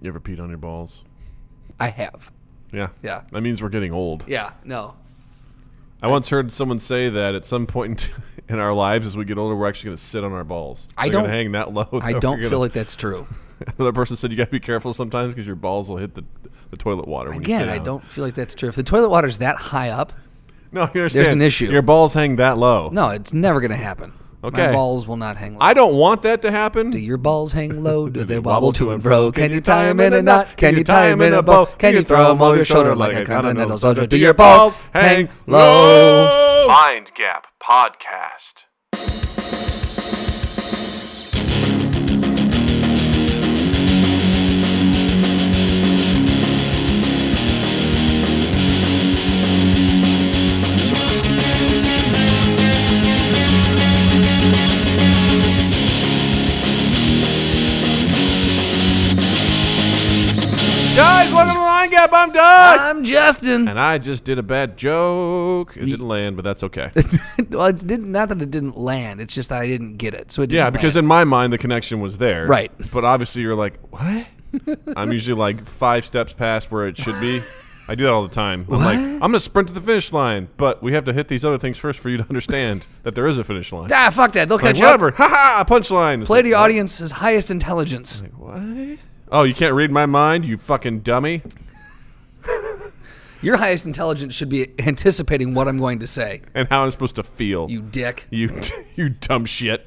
You ever peed on your balls? I have. Yeah. Yeah. That means we're getting old. Yeah. No. I once heard someone say that at some point in our lives, as we get older, we're actually going to sit on our balls. I They're gonna don't- hang that low. I that don't we're feel gonna- like that's true. Another person said you got to be careful sometimes because your balls will hit the, the toilet water. When you Again, sit I down. don't feel like that's true. If the toilet water's that high up, No, you understand. an issue. Your balls hang that low. no, it's never going to happen. Okay. My balls will not hang low. I don't want that to happen. Do your balls hang low? Do they wobble to and fro? Can you tie them in a knot? Can you tie them in a bow? Can you throw them over your shoulder like a continental soldier? Do your balls hang low? Mind Gap Podcast. Guys, welcome to Mind Gap. I'm Doug. I'm Justin. And I just did a bad joke. It didn't land, but that's okay. well, it didn't. Not that it didn't land. It's just that I didn't get it. So it didn't Yeah, because land. in my mind the connection was there. Right. But obviously you're like, what? I'm usually like five steps past where it should be. I do that all the time. I'm like, I'm gonna sprint to the finish line, but we have to hit these other things first for you to understand that there is a finish line. ah, fuck that. They'll Like, catch you up. whatever. Ha ha! Punchline. It's Play like, to your what? audience's highest intelligence. What? Oh, you can't read my mind, you fucking dummy. Your highest intelligence should be anticipating what I'm going to say. And how I'm supposed to feel. You dick. you, you dumb shit.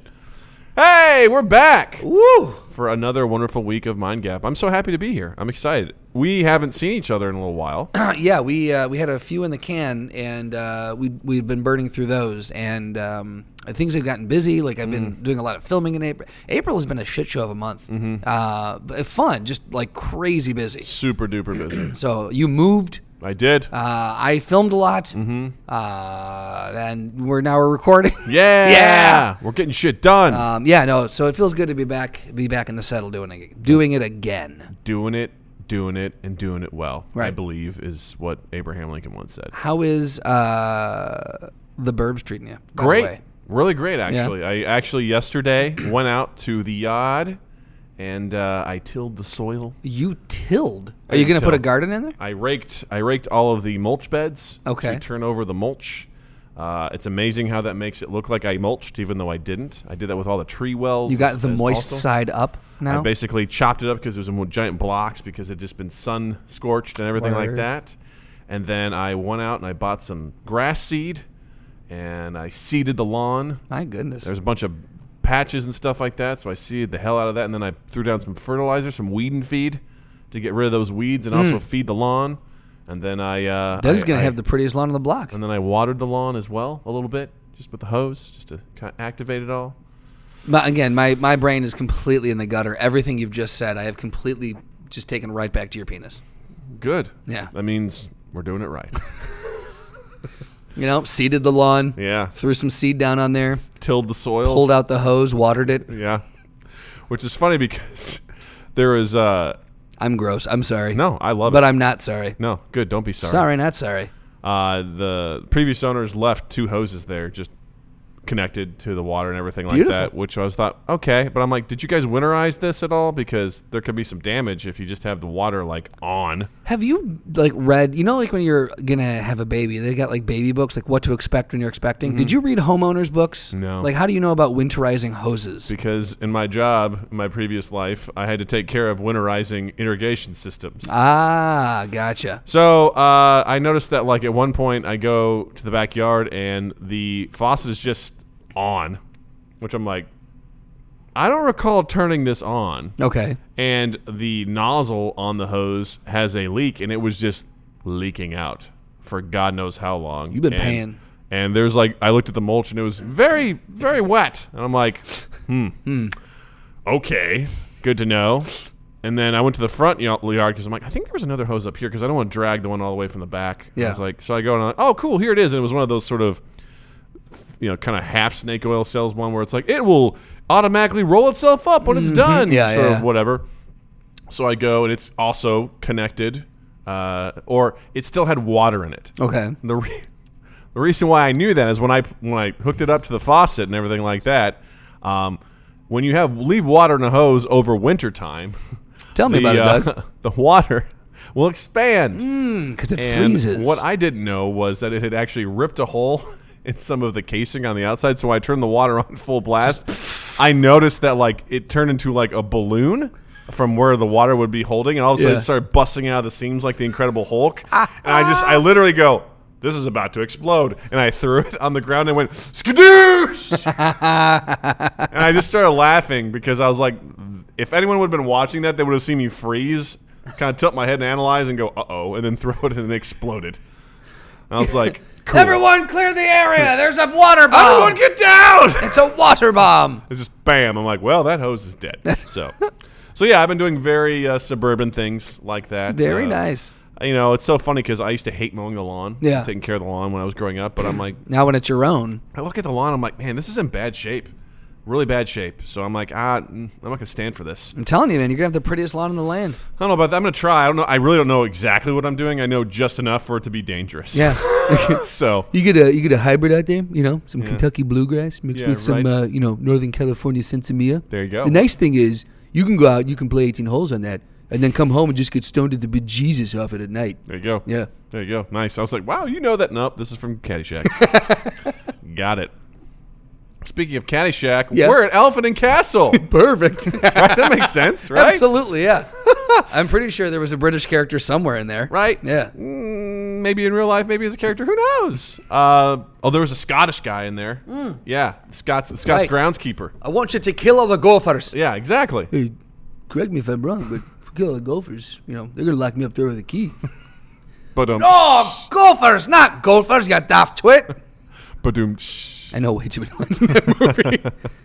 Hey, we're back. Woo! for another wonderful week of Mind Gap. I'm so happy to be here. I'm excited. We haven't seen each other in a little while. yeah, we uh, we had a few in the can, and uh, we we've been burning through those, and um, things have gotten busy. Like I've been doing a lot of filming in April. April has been a shit show of a month. Uh, but fun, just like crazy busy. Super duper busy. So you moved. I did. Uh, I filmed a lot. Mm-hmm. Uh, then we're now we're recording. yeah. yeah. We're getting shit done. um, yeah, no. So it feels good to be back, be back in the saddle doing it, doing it again. doing it, doing it, and doing it well. I Right. believe is what Abraham Lincoln once said. How is uh, the Burbs treating you? by the Great. way? Really great, actually. I actually yesterday went out to the yard and uh, I tilled the soil. You tilled. Are you going to put a garden in there? I raked I raked all of the mulch beds Okay. to turn over the mulch. Uh, it's amazing how that makes it look like I mulched, even though I didn't. I did that with all the tree wells. You got the moist also. side up I now. basically chopped it up because it was in giant blocks because it had just been sun scorched and everything like that. And then I went out and I bought some grass seed and I seeded the lawn. My goodness. There's a bunch of patches and stuff like that, so I seeded the hell out of that. And then I threw down some fertilizer, some weed and feed to get rid of those weeds and also feed the lawn. And then I uh, Hmm. Doug's I- going I- to have the prettiest lawn on the block. and then I watered the lawn as well a little bit, just with the hose, just to kind of activate it all. But again, my, my brain is completely in the gutter. Everything you've just said, I have completely just taken right back to your penis. Good. Yeah. That means we're doing it right. You know, seeded the lawn, yeah. threw some seed down on there, Tilled the soil. pulled out the hose, watered it. Yeah. Which is funny because there is uh I'm gross. I'm sorry. no, I love But it. But I'm not sorry. no, good. Don't be sorry. Sorry, not sorry. Uh, the previous owners left two hoses there, just connected to the water and everything like Beautiful. that. Which I was thought okay, but I'm like, did you guys winterize this at all? Because there could be some damage if you just have the water like on. Have you like read? You know, like when you're gonna have a baby, they got like baby books, like what to expect when you're expecting. Did you read homeowners books? Mm-hmm. No. Like, how do you know about winterizing hoses? Because in my job, in my previous life, I had to take care of winterizing irrigation systems. ah, gotcha. So uh, I noticed that like at one point I go to the backyard and the faucet is just on, which I'm like, I don't recall turning this on. Okay. And the nozzle on the hose has a leak and it was just leaking out for God knows how long. You've been And- paying. And there's like I looked at the mulch and it was very very wet, and I'm like, hmm, hmm. okay, good to know. And then I went to the front yard because I'm like, I think there was another hose up here because I don't want to drag the one all the way from the back. And I was like, so I go and I'm like, oh, cool, here it is. And it was one of those sort of, you know, kind of half snake oil cells one where it's like it will automatically roll itself up when it's done. Mm-hmm. Yeah, sort yeah. of whatever. So I go and it's also connected, uh, or it still had water in it. Okay. The re- the reason why I knew that is when I when I hooked it up to the faucet and everything like that. Um, when you have leave water in a hose over winter time, Tell me the, about it, Doug. uh, the water will expand. Because it And freezes. what I didn't know was that it had actually ripped a hole in some of the casing on the outside. So I turned the water on full blast, I noticed that like it turned into like a balloon from where the water would be holding, and all of a sudden Yeah. it started busting out of the seams like the Incredible Hulk. and I just, I literally go. This is about to explode, and I threw it on the ground and went skadoosh, and I just started laughing because I was like, if anyone would have been watching that, they would have seen me freeze, kind of tilt my head and analyze, and go, "Uh oh," and then throw it, and it exploded. And I was like, cool. Everyone clear the area. There's a water bomb. everyone get down! it's a water bomb. It's just bam. I'm like, well, that hose is dead. So, so yeah, I've been doing very uh, suburban things like that. Very Uh, nice. You know, it's so funny because I used to hate mowing the lawn, Yeah. taking care of the lawn when I was growing up. But I'm like, Now when it's your own, I look at the lawn, I'm like, man, this is in bad shape, really bad shape. So I'm like, ah, mm, I'm not gonna stand for this. I'm telling you, man, you're gonna have the prettiest lawn in the land. I don't know about that. I'm gonna try. I don't know. I really don't know exactly what I'm doing. I know just enough for it to be dangerous. Yeah. So You get a you get a hybrid out there, you know, some Kentucky bluegrass mixed Yeah, with some right. uh, you know Northern California sinsemilla. There you go. The nice thing is you can go out, you can play 18 holes on that, and then come home and just get stoned at the bejesus off it at night. there you go. Yeah. There you go. Nice. I was like, wow, you know that? Nope. This is from Caddyshack. Got it. Speaking of Caddyshack, Yeah. we're at Elephant and Castle. Perfect. right? That makes sense, right? Absolutely, yeah. I'm pretty sure there was a British character somewhere in there. Right? Yeah. Mm, maybe in real life, maybe as a character. Who knows? Uh, oh, there was a Scottish guy in there. Yeah, Scott's Scott's Hmm. Right. groundskeeper. I want you to kill all the gophers. Yeah, exactly. Hey, correct me if I'm wrong, but kill all the gophers, you know, they're gonna lock me up there with a key. But um, No, gophers, not gophers, you got daft twit. Um, I know way too many lines in that movie.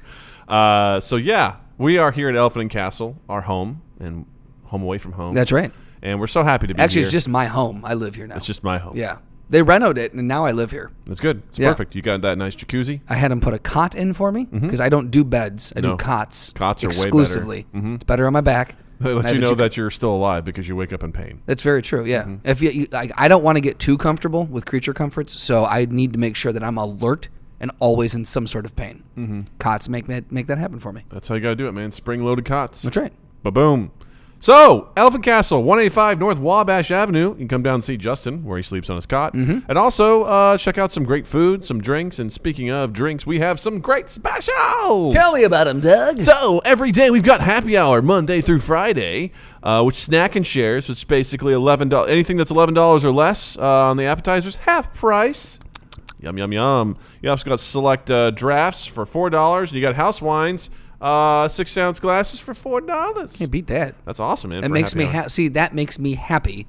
Uh, so yeah, we are here at Elephant and Castle, our home and home away from home. That's right. and we're so happy to be here. Actually, here. it's just my home. I live here now. it's just my home. yeah. They renoed it, and now I live here. It's good. It's Yeah. perfect. You got that nice jacuzzi. I had them put a cot in for me because I don't do beds. I Mm-hmm. No. do cots. Cots are way better. exclusively. It's better on my back. They let you know that you're still alive because you wake up in pain. That's very true. Yeah. Mm-hmm. If you, you like, I don't want to get too comfortable with creature comforts, so I need to make sure that I'm alert and always in some sort of pain. Mm-hmm. Cots make that make that happen for me. That's how you got to do it, man. Spring loaded cots. That's right. Ba boom. So, Elephant Castle, 185 North Wabash Avenue. You can come down and see Justin where he sleeps on his cot. Mm-hmm. And also uh, check out some great food, some drinks. And speaking of drinks, we have some great specials. Tell me about them, Doug. So every day we've got happy hour Monday through Friday, uh, which snack and shares, which is basically eleven dollars. Anything that's eleven dollars or less uh, on the appetizers, half price. Yum yum yum. You also got select uh, drafts for four dollars, and you got house wines, uh, six ounce glasses for four dollars. Can't beat that. That's awesome, man. It for makes happy me hour. ha- see that makes me happy,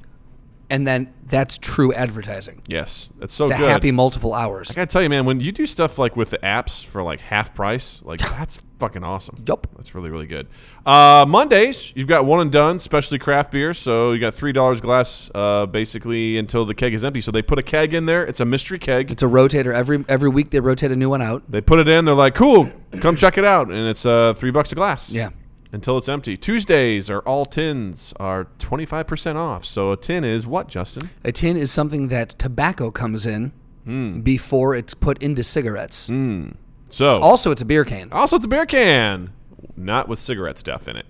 and then that's true advertising. Yes, that's so To good. happy multiple hours. I gotta tell you, man, when you do stuff like with the apps for like half price, like that's fucking awesome. Yup. That's really, really good. Uh, Mondays, you've got one and done, specialty craft beer. So you got three dollars glass, uh, basically until the keg is empty. So they put a keg in there. It's a mystery keg. It's a rotator every every week. They rotate a new one out. They put it in. They're like, "Cool, come check it out," and it's uh, three bucks a glass. Yeah. Until it's empty. Tuesdays are all tins are twenty five percent off. So a tin is what, Justin? A tin is something that tobacco comes in Hmm. before it's put into cigarettes. So Also, it's a beer can. Also, it's a beer can, not with cigarette stuff in it.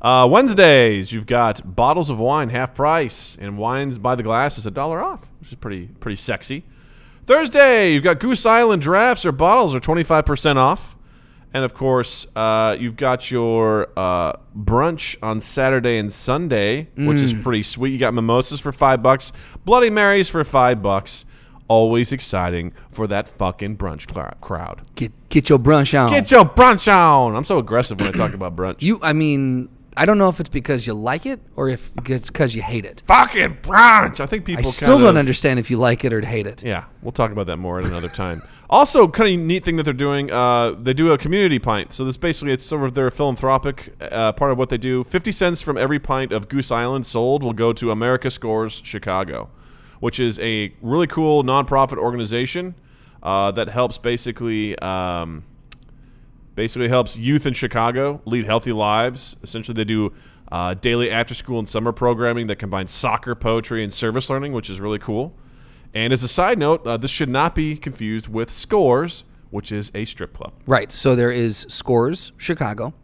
Uh, Wednesdays, you've got bottles of wine half price, and wines by the glass is a dollar off, which is pretty pretty sexy. Thursday, you've got Goose Island drafts or bottles are twenty five percent off, and of course, uh, you've got your uh, brunch on Saturday and Sunday, which is pretty sweet. You got mimosas for five bucks, Bloody Marys for five bucks. Always exciting for that fucking brunch cl- crowd. Get get your brunch on. Get your brunch on. I'm so aggressive when I talk about brunch. you, I mean, I don't know if it's because you like it or if it's because you hate it. fucking brunch. I think people I still don't of- understand if you like it or hate it. Yeah, we'll talk about that more at another time. Also, kind of neat thing that they're doing. Uh, they do a community pint. So this basically it's sort of their philanthropic uh, part of what they do. Fifty cents from every pint of Goose Island sold will go to America Scores Chicago, which is a really cool nonprofit organization uh, that helps basically. Um, basically helps youth in Chicago lead healthy lives. Essentially, they do uh, daily after school and summer programming that combines soccer, poetry, and service learning, which is really cool. And as a side note, uh, this should not be confused with Scores, which is a strip club. Right. So there is Scores Chicago,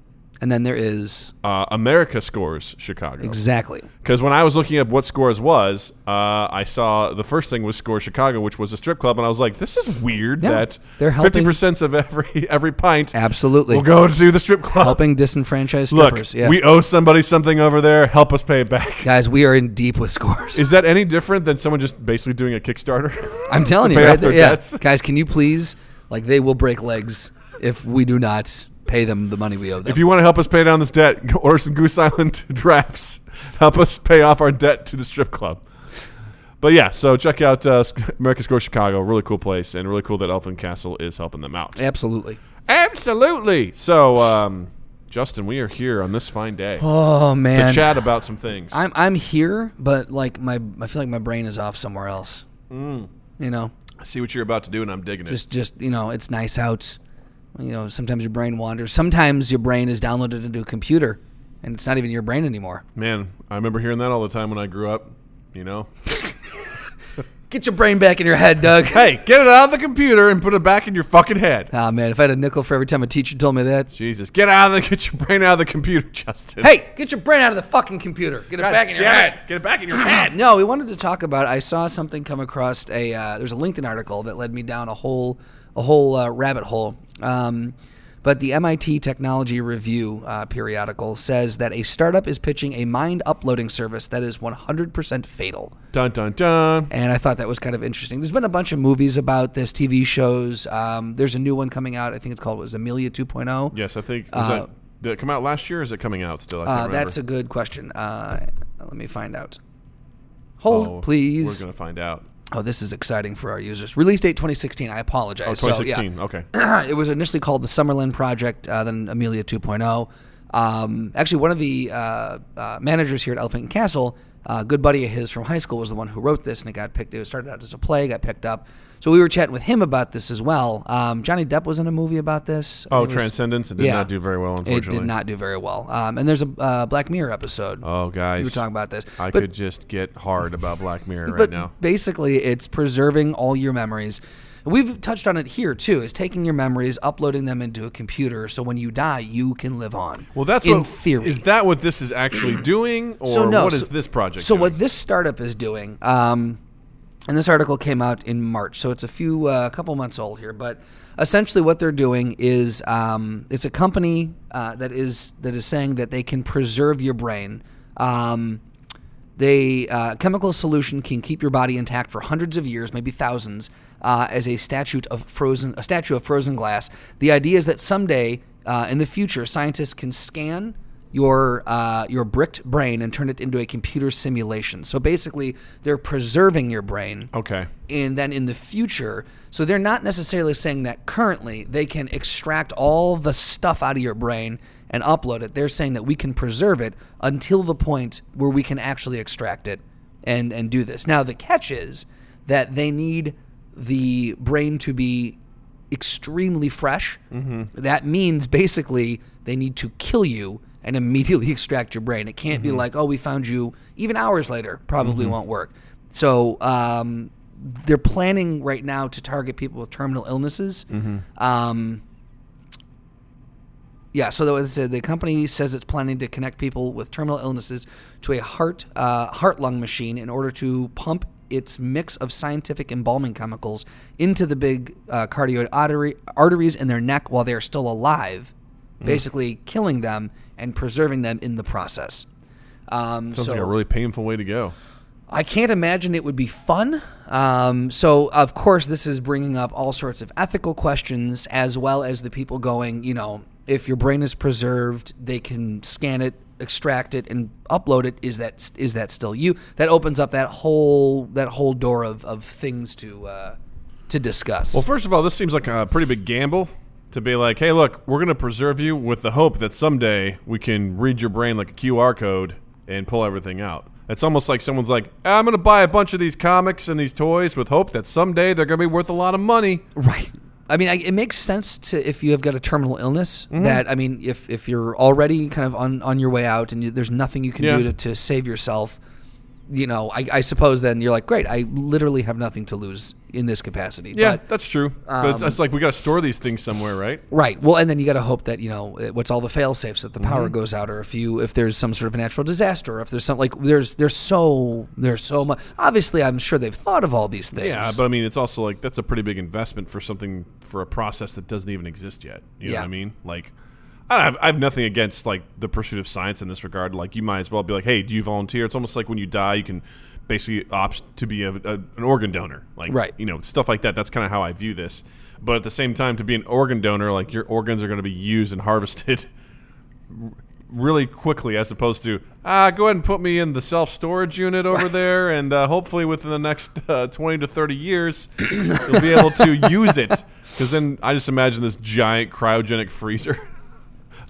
and then there is Uh, America scores Chicago. exactly. Because when I was looking up what Scores was, uh, I saw the first thing was Score Chicago, which was a strip club, and I was like, "This is weird Yeah, that they're fifty percent of every every pint Absolutely. will go to the strip club." Helping disenfranchised Look, strippers. yeah. we owe somebody something over there. Help us pay it back. Guys, we are in deep with scores. Is that any different than someone just basically doing a Kickstarter? I'm telling you, right off their there. Yeah. Guys, can you please, like, they will break legs if we do not pay them the money we owe them. If you want to help us pay down this debt, go order some Goose Island drafts. Help us pay off our debt to the strip club. But yeah, so check out uh, America Score Chicago. Really cool place, and really cool that Elephant Castle is helping them out. Absolutely. Absolutely. So, um, Justin, we are here on this fine day Oh, man, to chat about some things. I'm, I'm here, but, like, my I feel like my brain is off somewhere else. Mm. You know? I see what you're about to do, and I'm digging it. just just you know it's nice out you know sometimes your brain wanders sometimes your brain is downloaded into a computer and it's not even your brain anymore Man, I remember hearing that all the time when I grew up. You know, get your brain back in your head doug hey, get it out of the computer and put it back in your fucking head. ah man if i had a nickel for every time a teacher told me that Jesus, get out of the get your brain out of the computer, Justin. hey get your brain out of the fucking computer get it God back in your damn head it. Get it back in your head. no we wanted to talk about i saw something come across a uh, there's a linkedin article that led me down a whole a whole uh, rabbit hole um, but the MIT Technology Review uh, periodical says that a startup is pitching a mind uploading service that is 100% fatal. Dun dun dun. And I thought that was kind of interesting. There's been a bunch of movies about this, TV shows. Um, there's a new one coming out. I think it's called was Amelia 2.0. Yes, I think was that did it come out last year? or Is it coming out still? I can't Uh, that's a good question. Uh, let me find out. Hold, Oh, please. We're gonna find out. Oh, this is exciting for our users. Release date 2016. I apologize. Oh, So, yeah. 2016. okay. it was initially called the Summerlin Project, uh, then Amelia 2.0. Um, actually, one of the uh, uh, managers here at Elephant and Castle, a good buddy of his from high school, was the one who wrote this, and it got picked. It started out as a play, got picked up. So we were chatting with him about this as well. Um, Johnny Depp was in a movie about this. Oh, it was- Transcendence. It did Yeah. not do very well, unfortunately. It did not do very well. Um, and there's a uh, Black Mirror episode. Oh, guys. we were talking about this. I But- could just get hard about Black Mirror right but now. basically, it's preserving all your memories. We've touched on it here too. Is taking your memories, uploading them into a computer, so when you die, you can live on. Well, that's in what theory. Is that what this is actually doing, or so no, what is so- this project? So doing? what this startup is doing, um, and this article came out in March, so it's a few, a uh, couple months old here, but essentially what they're doing is um, it's a company uh, that is that is saying that they can preserve your brain. Um, they uh, chemical solution can keep your body intact for hundreds of years, maybe thousands, uh, as a statute of frozen a statue of frozen glass. The idea is that someday uh, in the future, scientists can scan your uh, your bricked brain and turn it into a computer simulation. So basically, they're preserving your brain Okay. and then in the future so they're not necessarily saying that currently they can extract all the stuff out of your brain and upload it they're saying that we can preserve it until the point where we can actually extract it and and do this now the catch is that they need the brain to be extremely fresh that means basically they need to kill you and immediately extract your brain. It can't be like oh we found you even hours later probably won't work. So um, they're planning right now to target people with terminal illnesses. Um, yeah, so uh, the company says it's planning to connect people with terminal illnesses to a heart uh, heart lung machine in order to pump its mix of scientific embalming chemicals into the big uh, cardioid artery, arteries in their neck while they are still alive, basically killing them and preserving them in the process. Um, Sounds so, like a really painful way to go. I can't imagine it would be fun. Um, so, of course, this is bringing up all sorts of ethical questions, as well as the people going, you know, if your brain is preserved, they can scan it, extract it, and upload it. Is that is that still you? That opens up that whole that whole door of, of things to uh, to discuss. Well, first of all, this seems like a pretty big gamble to be like, hey, look, we're going to preserve you with the hope that someday we can read your brain like a QR code and pull everything out. It's almost like someone's like, I'm going to buy a bunch of these comics and these toys with hope that someday they're going to be worth a lot of money. Right. I mean, I, it makes sense to if you have got a terminal illness Mm-hmm. that I mean, if if you're already kind of on on your way out and you, there's nothing you can Yeah. do to, to save yourself, you know, I, I suppose then you're like, great, I literally have nothing to lose in this capacity. Yeah, But- that's true. but it's, it's like we got to store these things somewhere, right? Right. Well, and then you got to hope that you know what's all the fail safes that the power Mm-hmm. goes out, or if you if there's some sort of natural disaster, or if there's some like there's there's so there's so much. Obviously, I'm sure they've thought of all these things. Yeah, but I mean, it's also like that's a pretty big investment for something for a process that doesn't even exist yet. You know Yeah. what I mean? Like, I have, I have nothing against like the pursuit of science in this regard. Like, you might as well be like, hey, do you volunteer? It's almost like when you die, you can basically opt to be a, a, an organ donor. Like, Right. You know, stuff like that. That's kind of how I view this. But at the same time, to be an organ donor, like your organs are going to be used and harvested really quickly as opposed to ah go ahead and put me in the self-storage unit over there and uh, hopefully within the next uh, 20 to 30 years you'll be able to use it because then i just imagine this giant cryogenic freezer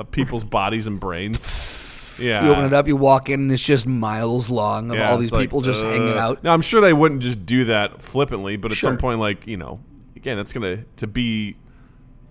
of people's bodies and brains yeah you open it up, you walk in, and it's just miles long of Yeah, all it's these like, people just hanging uh, out. Now I'm sure they wouldn't just do that flippantly, but at Sure. some point, like you know, again, it's gonna to be,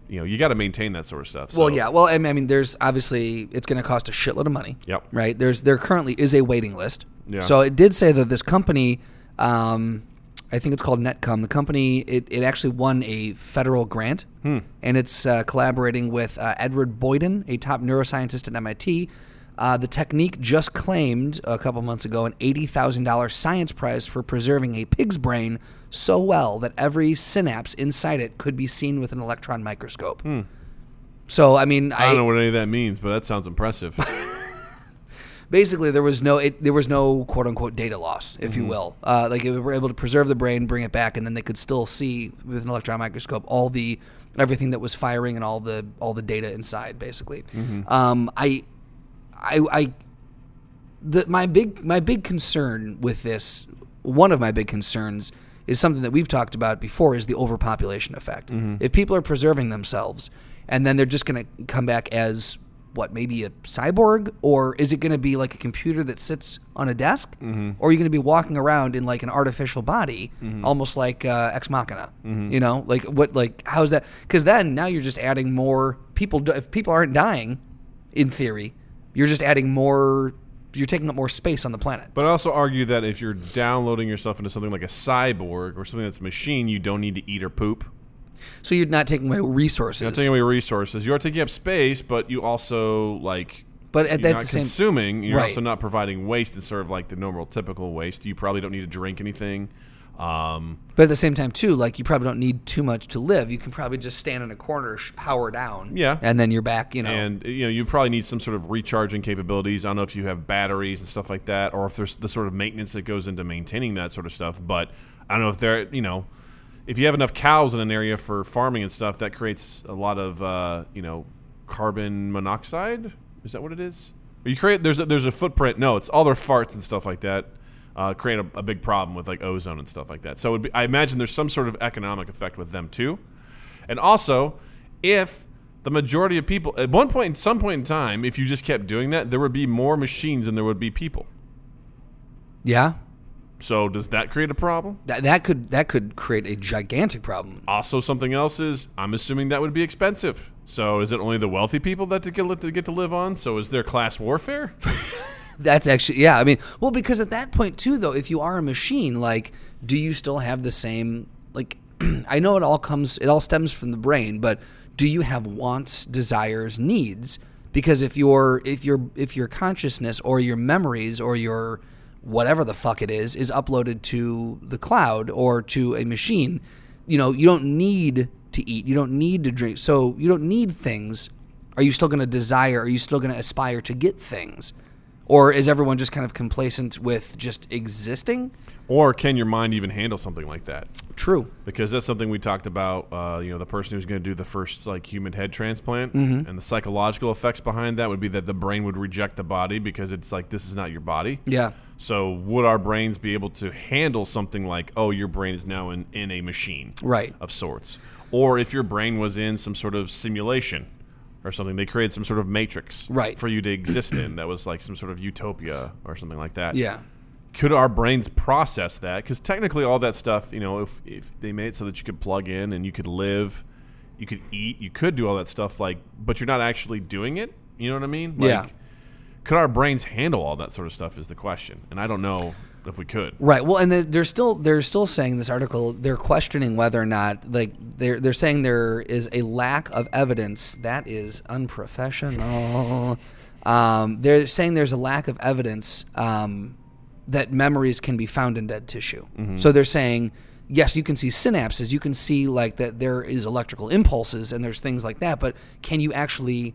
you know, you got to maintain that sort of stuff. Well, so- yeah. Well, I mean, I mean, there's obviously it's going to cost a shitload of money. Yep. Right. There's there currently is a waiting list. Yeah. So it did say that this company, um, I think it's called Nectome. The company it, it actually won a federal grant, Hmm. and it's uh, collaborating with uh, Edward Boyden, a top neuroscientist at MIT. Uh, the technique just claimed a couple months ago an eighty thousand dollars science prize for preserving a pig's brain so well that every synapse inside it could be seen with an electron microscope. So I mean, Hmm. I don't know what any of that means, but that sounds impressive. basically there was no it, there was no quote unquote data loss, if you will. Uh, like they were able to preserve the brain, bring it back, and then they could still see with an electron microscope all the everything that was firing and all the all the data inside. Basically, um, I, I, I, the, my big my big concern with this, one of my big concerns. Is something that we've talked about before is the overpopulation effect. If people are preserving themselves and then they're just going to come back as what maybe a cyborg? Or is it going to be like a computer that sits on a desk? Mm-hmm. Or are you going to be walking around in like an artificial body mm-hmm. almost like uh, ex machina? Mm-hmm. You know like what like how's that? Because then now you're just adding more people if people aren't dying in theory you're just adding more you're taking up more space on the planet. But I also argue that if you're downloading yourself into something like a cyborg or something that's a machine, you don't need to eat or poop. So you're not taking away resources You're not taking away resources. You are taking up space, but you also like. But at that not same- consuming. You're Right. also not providing waste. It's sort of like the normal, typical waste. You probably don't need to drink anything. Um, but at the same time too like you probably don't need too much to live you can probably just stand in a corner power down Yeah. and then you're back you know and you know you probably need some sort of recharging capabilities. I don't know if you have batteries and stuff like that, or if there's the sort of maintenance that goes into maintaining that sort of stuff. But I don't know if there, you know, if you have enough cows in an area for farming and stuff, that creates a lot of uh, you know carbon monoxide. Is that what it is? You create there's a, there's a footprint. No, it's all their farts and stuff like that. Uh, create a, a big problem with like ozone and stuff like that. So be, I imagine there's some sort of economic effect with them too. And also, if the majority of people at one point, some point in time, if you just kept doing that, there would be more machines than there would be people. yeah So does that create a problem? that, that could that could create a gigantic problem Also, something else is I'm assuming that would be expensive. So is it only the wealthy people that to get to get to live on? So is there class warfare? That's actually yeah. I mean, well, because at that point too, though, if you are a machine, like, do you still have the same like? I know it all comes, it all stems from the brain, but do you have wants, desires, needs? Because if your if your if your consciousness or your memories or your whatever the fuck it is is uploaded to the cloud or to a machine, you know, you don't need to eat, you don't need to drink, so you don't need things. Are you still going to desire? Are you still going to aspire to get things? Or is everyone just kind of complacent with just existing? Or can your mind even handle something like that? True. because that's something we talked about. Uh, you know, the person who's going to do the first like human head transplant, Mm-hmm. and the psychological effects behind that would be that the brain would reject the body because it's like this is not your body. Yeah. So would our brains be able to handle something like, oh, your brain is now in, in a machine, Right. of sorts, or if your brain was in some sort of simulation or something, they created some sort of matrix, Right. for you to exist in that was like some sort of utopia or something like that Yeah. Could our brains process that? Because technically, all that stuff, you know, if if they made it so that you could plug in and you could live, you could eat, you could do all that stuff, like, but you're not actually doing it. You know what I mean? Like, Yeah. could our brains handle all that sort of stuff? Is the question, and I don't know if we could. Right. Well, and they're still they're still saying this article. They're questioning whether or not like they're they're saying there is a lack of evidence that is unprofessional. um, they're saying there's a lack of evidence um, that memories can be found in dead tissue. So they're saying yes, you can see synapses, you can see like that there is electrical impulses and there's things like that, but can you actually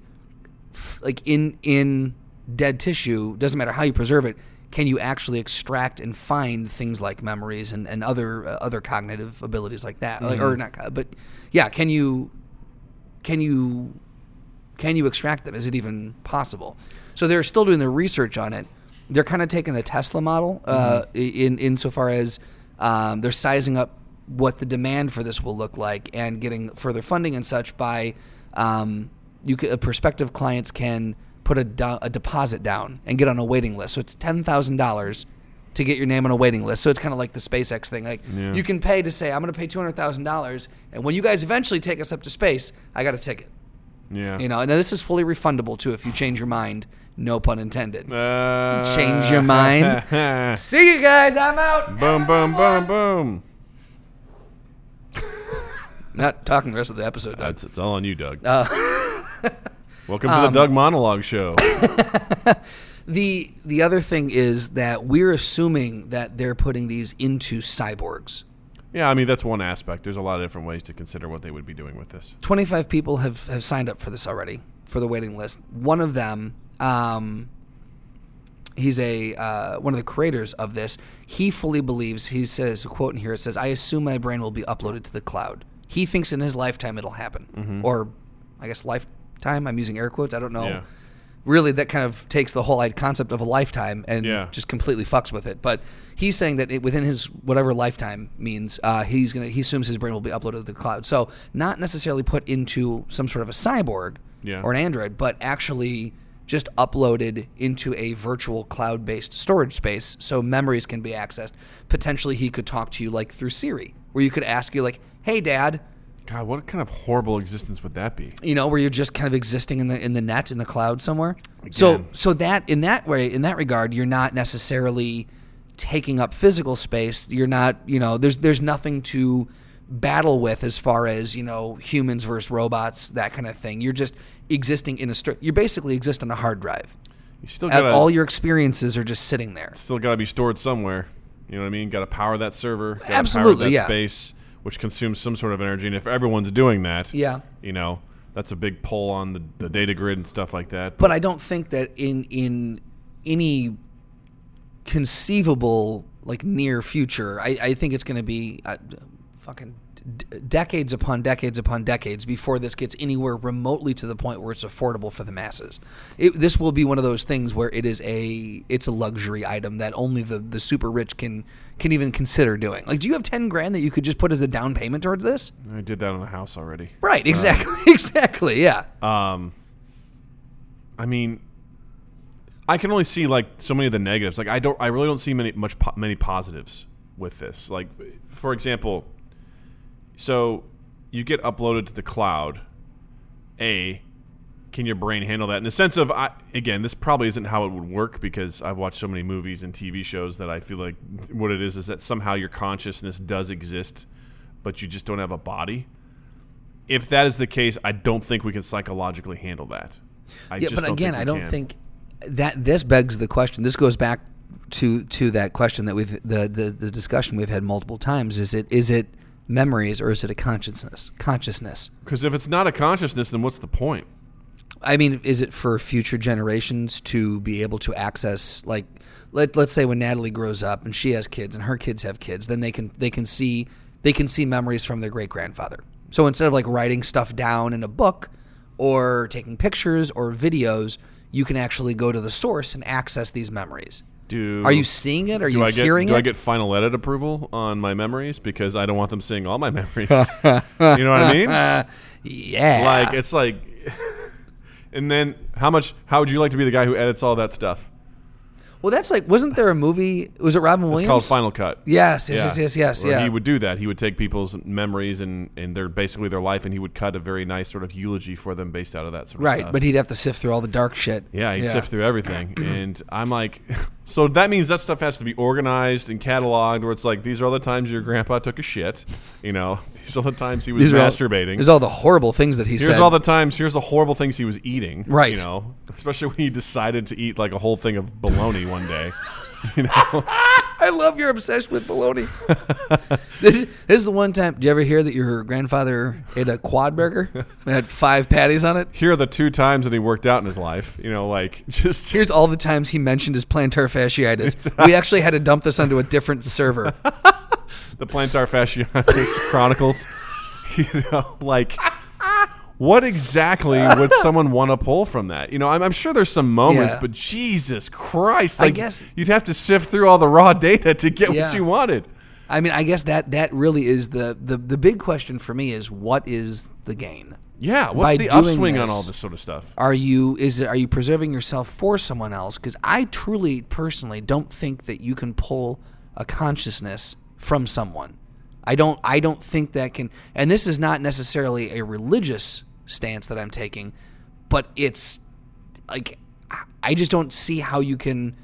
like in in dead tissue doesn't matter how you preserve it can you actually extract and find things like memories and, and other uh, other cognitive abilities like that? Like or not but yeah can you can you can you extract them? Is it even possible? So they're still doing the research on it they're kind of taking the tesla model uh, in insofar as um, they're sizing up what the demand for this will look like and getting further funding and such by um, you uh, prospective clients can put a, do- a deposit down and get on a waiting list. So it's ten thousand dollars to get your name on a waiting list. So it's kind of like the SpaceX thing. Like Yeah. you can pay to say I'm going to pay two hundred thousand dollars, and when you guys eventually take us up to space, I got a ticket. Yeah. You know, and this is fully refundable too if you change your mind. No pun intended. Uh, Change your mind. See you guys. I'm out. boom, boom, boom, boom. Not talking the rest of the episode. Doug. That's it's all on you, Doug. Uh, Welcome to um, the Doug Monologue Show. The the other thing is that we're assuming that they're putting these into cyborgs. Yeah, I mean that's one aspect. There's a lot of different ways to consider what they would be doing with this. 25 people have, have signed up for this already for the waiting list. One of them, um, he's a uh, one of the creators of this. He fully believes. He says, a quote in here. It says, "I assume my brain will be uploaded to the cloud." He thinks in his lifetime it'll happen, or I guess lifetime. I'm using air quotes. I don't know. Yeah. Really, that kind of takes the whole concept of a lifetime and Yeah. just completely fucks with it. But he's saying that it, within his whatever lifetime means, uh, he's gonna he assumes his brain will be uploaded to the cloud. So not necessarily put into some sort of a cyborg Yeah. or an android, but actually just uploaded into a virtual cloud-based storage space, so memories can be accessed. Potentially, he could talk to you like through Siri, where you could ask you like, "Hey, Dad." God, what kind of horrible existence would that be? you know, where you're just kind of existing in the in the net in the cloud somewhere. So Again. so that in that way, in that regard, you're not necessarily taking up physical space. You're not, you know, there's there's nothing to battle with as far as you know humans versus robots that kind of thing. You're just existing in a stri- you basically exist on a hard drive. You still got all your experiences are just sitting there. still got to be stored somewhere. You know what I mean? Got to power that server. Absolutely, power that yeah. Space, which consumes some sort of energy, and if everyone's doing that, Yeah. you know, that's a big pull on the, the data grid and stuff like that. but I don't think that in in any conceivable like near future, I, I think it's going to be uh, fucking d- decades upon decades upon decades before this gets anywhere remotely to the point where it's affordable for the masses. It, this will be one of those things where it is a it's a luxury item that only the the super rich can can even consider doing. Like, do you have ten grand that you could just put as a down payment towards this? I did that on the house already. Right. Exactly. exactly. Yeah. Um, I mean, I can only see like so many of the negatives. Like I don't, I really don't see many much po- many positives with this. Like, for example, so you get uploaded to the cloud. A, can your brain handle that? In the sense of, I, again, this probably isn't how it would work because I've watched so many movies and TV shows that I feel like what it is is that somehow your consciousness does exist, but you just don't have a body if that is the case, I don't think we can psychologically handle that. I yeah, just but again, think I don't can. think that this begs the question. This goes back to to that question that we've the, the the discussion we've had multiple times. Is it is it memories or is it a consciousness? Consciousness. because if it's not a consciousness, then what's the point? I mean, is it for future generations to be able to access like let let's say when Natalie grows up and she has kids and her kids have kids, then they can they can see they can see memories from their great grandfather. So instead of like writing stuff down in a book or taking pictures or videos, you can actually go to the source and access these memories. Do Are you seeing it? Are do you I get hearing do it? I get final edit approval on my memories because I don't want them seeing all my memories? you know what I mean? yeah. Like it's like, and then how much? How would you like to be the guy who edits all that stuff? Well, that's like, wasn't there a movie? Was it Robin Williams? It's called Final Cut. Yes, yes, yes, yes, yes. Where Yeah. He would do that. He would take people's memories and, and their basically their life, and he would cut a very nice sort of eulogy for them based out of that sort of right, stuff. but he'd have to sift through all the dark shit. yeah, he'd sift through everything, and I'm like, so that means that stuff has to be organized and cataloged. Where it's like these are all the times your grandpa took a shit, you know, these are the times he was These are all- masturbating. There's all the horrible things that he Here's said. all the times. Here's the horrible things he was eating. Right. You know, especially when he decided to eat like a whole thing of bologna one day. You know. I love your obsession with bologna. this, is, this is the one time. Did you ever hear that your grandfather ate a quad burger? It had five patties on it. Here are the two times that he worked out in his life. You know, like just Here's all the times he mentioned his plantar fasciitis. we actually had to dump this onto a different server. the plantar fasciitis chronicles. You know, like what exactly would someone want to pull from that? You know, I'm, I'm sure there's some moments, Yeah. but Jesus Christ, I guess- you'd have to sift through all the raw data to get Yeah. what you wanted. I mean, I guess that that really is the the the big question for me is what is the gain? Yeah, what's By the upswing on all this sort of stuff? Are you is it are you preserving yourself for someone else? Because I truly, personally, don't think that you can pull a consciousness from someone. I don't. I don't think that can. And this is not necessarily a religious stance that I'm taking, but it's like I- just don't see how you can.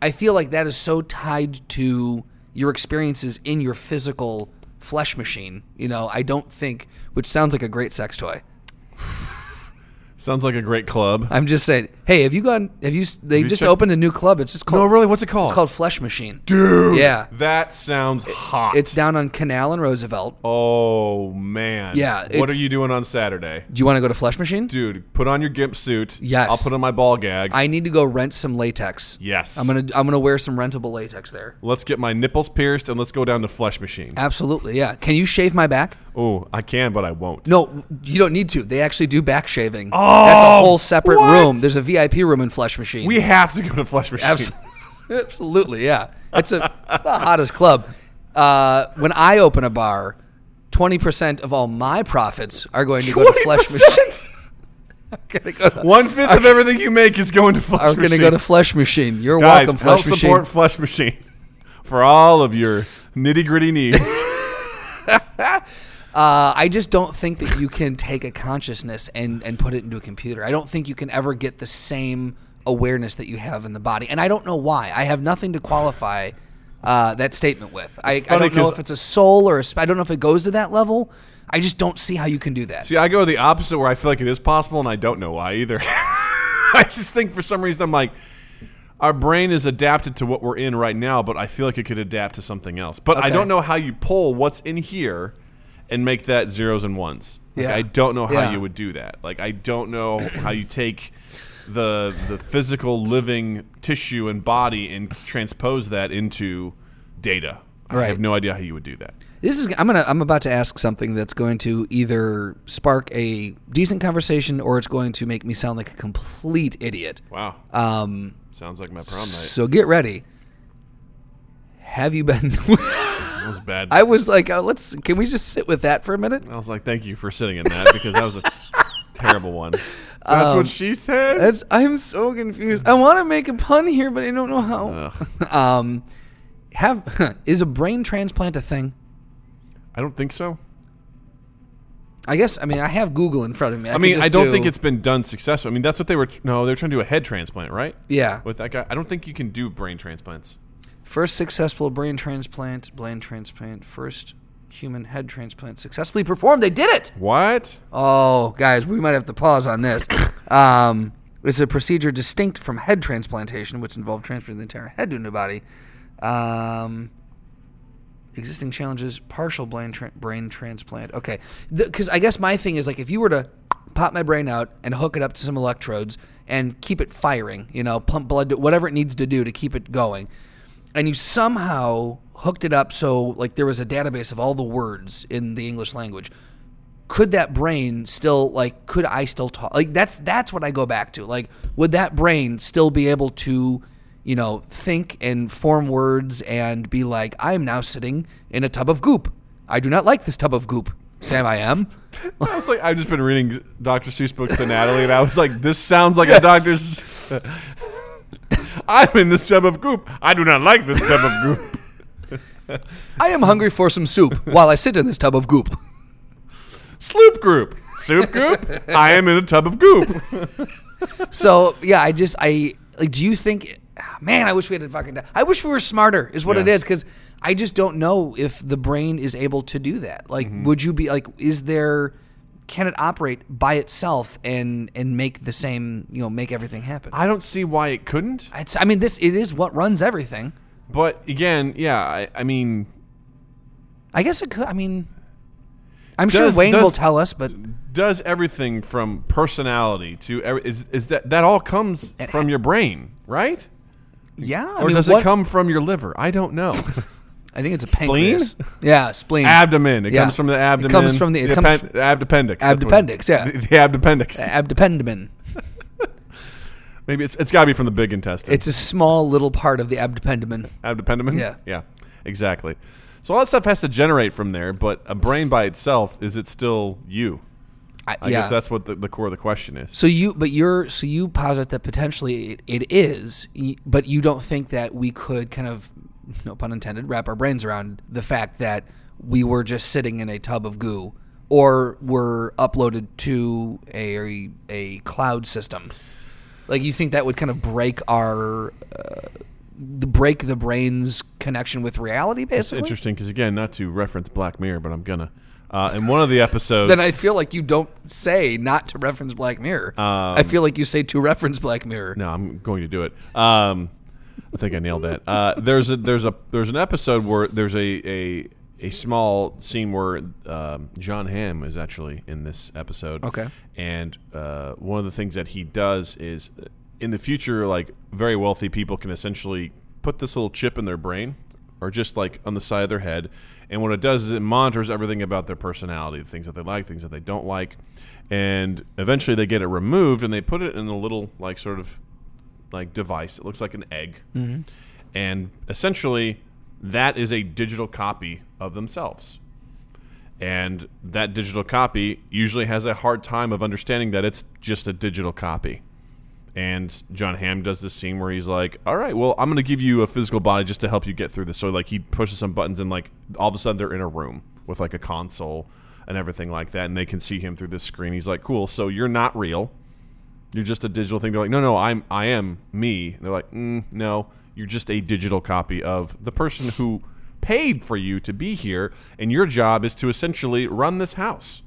I feel like that is so tied to your experiences in your physical flesh machine. You know, I don't think, which sounds like a great sex toy. Sounds like a great club. I'm just saying. Hey, have you gone? Have you? They you just checked- opened a new club. It's just called. No, really, what's it called? It's called Flesh Machine. Dude, Yeah. that sounds hot. It's down on Canal and Roosevelt. oh man. Yeah, What it's- are you doing on Saturday, Do you want to go to Flesh Machine? dude? Put on your gimp suit. Yes. I'll put on my ball gag. I need to go rent some latex. yes. I'm gonna I'm gonna wear some rentable latex there. Let's get my nipples pierced and let's go down to Flesh Machine. Absolutely, yeah. Can you shave my back? Oh, I can, but I won't. No, you don't need to. They actually do back shaving. Oh, That's a whole separate what? room. There's a VIP room in Flesh Machine. We have to go to Flesh Machine. Abs- Absolutely, yeah. It's a it's the hottest club. Uh, when I open a bar, twenty percent of all my profits are going to go to Flesh Machine. 20%? Go One fifth of everything you make is going to Flesh are Machine. going to go to Flesh Machine. You're Guys, welcome, help Flesh support Flesh Machine for all of your nitty gritty needs. Uh, I just don't think that you can take a consciousness and, and put it into a computer. I don't think you can ever get the same awareness that you have in the body. And I don't know why. I have nothing to qualify uh, that statement with. I, I don't know if it's a soul or a sp- I don't know if it goes to that level. I just don't see how you can do that. See, I go the opposite where I feel like it is possible, and I don't know why either. I just think for some reason I'm like, our brain is adapted to what we're in right now, but I feel like it could adapt to something else. But I don't know how you pull what's in here and make that zeros and ones. Like, Yeah. I don't know how Yeah. you would do that. Like I don't know how you take the the physical living tissue and body and transpose that into data. I Right. have no idea how you would do that. This is I'm gonna I'm about to ask something that's going to either spark a decent conversation or it's going to make me sound like a complete idiot. Wow. Um, Sounds like my prom night. so get ready. Have you been? That was bad. I was like, uh, let's. Can we just sit with that for a minute? I was like, thank you for sitting in that because that was a terrible one. That's Um, what she said. That's. I'm so confused. I want to make a pun here, but I don't know how. Um, have is a brain transplant a thing? I don't think so. I guess. I mean, I have Google in front of me. I, I mean, I don't do- think it's been done successfully. I mean, that's what they were. No, they're trying to do a head transplant, right? Yeah. With that guy, I don't think you can do brain transplants. First successful brain transplant, brain transplant, first human head transplant successfully performed. They did it. What? Oh, guys, we might have to pause on this. Um, it's a procedure distinct from head transplantation, which involved transferring the entire head to a new body. Um, existing challenges: partial brain tra- brain transplant. Okay, because I guess my thing is like if you were to pop my brain out and hook it up to some electrodes and keep it firing, you know, pump blood, to, whatever it needs to do to keep it going, and you somehow hooked it up so like there was a database of all the words in the English language could that brain still like could i still talk like that's that's what i go back to like would that brain still be able to you know think and form words and be like i am now sitting in a tub of goop i do not like this tub of goop sam i am I was like, I've just been reading Dr. Seuss books to Natalie, and I was like, this sounds like Yes. a doctor's. I'm in this tub of goop. I do not like this tub of goop. I am hungry for some soup while I sit in this tub of goop. Sloop group. Soup goop. I am in a tub of goop. So yeah, I just I like. Do you think? Man, I wish we had a fucking. I wish we were smarter. Is what it Yeah. is because I just don't know if the brain is able to do that. Like, Mm-hmm. would you be like? Is there? Can it operate by itself and and make the same? You know, make everything happen. I don't see why it couldn't. It's, I mean, this it is what runs everything. But again, yeah, I, I mean, I guess it could. I mean, I'm sure Wayne does- will tell us, but does everything from personality to every, is is that that all comes from your brain, right? yeah. I Or mean, does what- it come from your liver? I don't know. I think it's a Spleen? pancreas. Yeah, spleen. abdomen. It Yeah. comes from the abdomen. It comes from the- it the comes appen-. That's what- Abdependix, yeah. The, the abdependix. Abdependiment. Maybe it's it's got to be from the big intestine. It's a small little part of the abdependiment. abdependiment. Yeah. Yeah. Exactly. So all that stuff has to generate from there, but a brain by itself is it still you? I, I yeah. guess that's what the, the core of the question is. so you, but you're, so you posit that potentially it, it is, but you don't think that we could kind of, no pun intended, wrap our brains around the fact that we were just sitting in a tub of goo, or were uploaded to a a cloud system. Like you think that would kind of break our, uh, the break the brain's connection with reality, It's basically. interesting because again, not to reference Black Mirror, but I'm gonna. Uh, in one of the episodes, then I feel like you don't say not to reference Black Mirror. I feel like you say to reference Black Mirror. No, I'm going to do it. Um, I think I nailed that. Uh, there's a there's a there's an episode where there's a a, a small scene where um, Jon Hamm is actually in this episode. Okay. And uh, one of the things that he does is, uh, in the future, like very wealthy people can essentially put this little chip in their brain, or just like on the side of their head. And what it does is it monitors everything about their personality, the things that they like, things that they don't like, and eventually they get it removed and they put it in a little like sort of like device. It looks like an egg, mm-hmm. and essentially that is a digital copy of themselves. And that digital copy usually has a hard time of understanding that it's just a digital copy. And Jon Hamm does this scene where he's like, "All right, well, I'm going to give you a physical body just to help you get through this." So like he pushes some buttons and like all of a sudden they're in a room with like a console and everything like that, and they can see him through this screen. He's like, "Cool, so you're not real. You're just a digital thing." They're like, "No, no, I'm I am me." And they're like, mm, "No, you're just a digital copy of the person who paid for you to be here, and your job is to essentially run this house."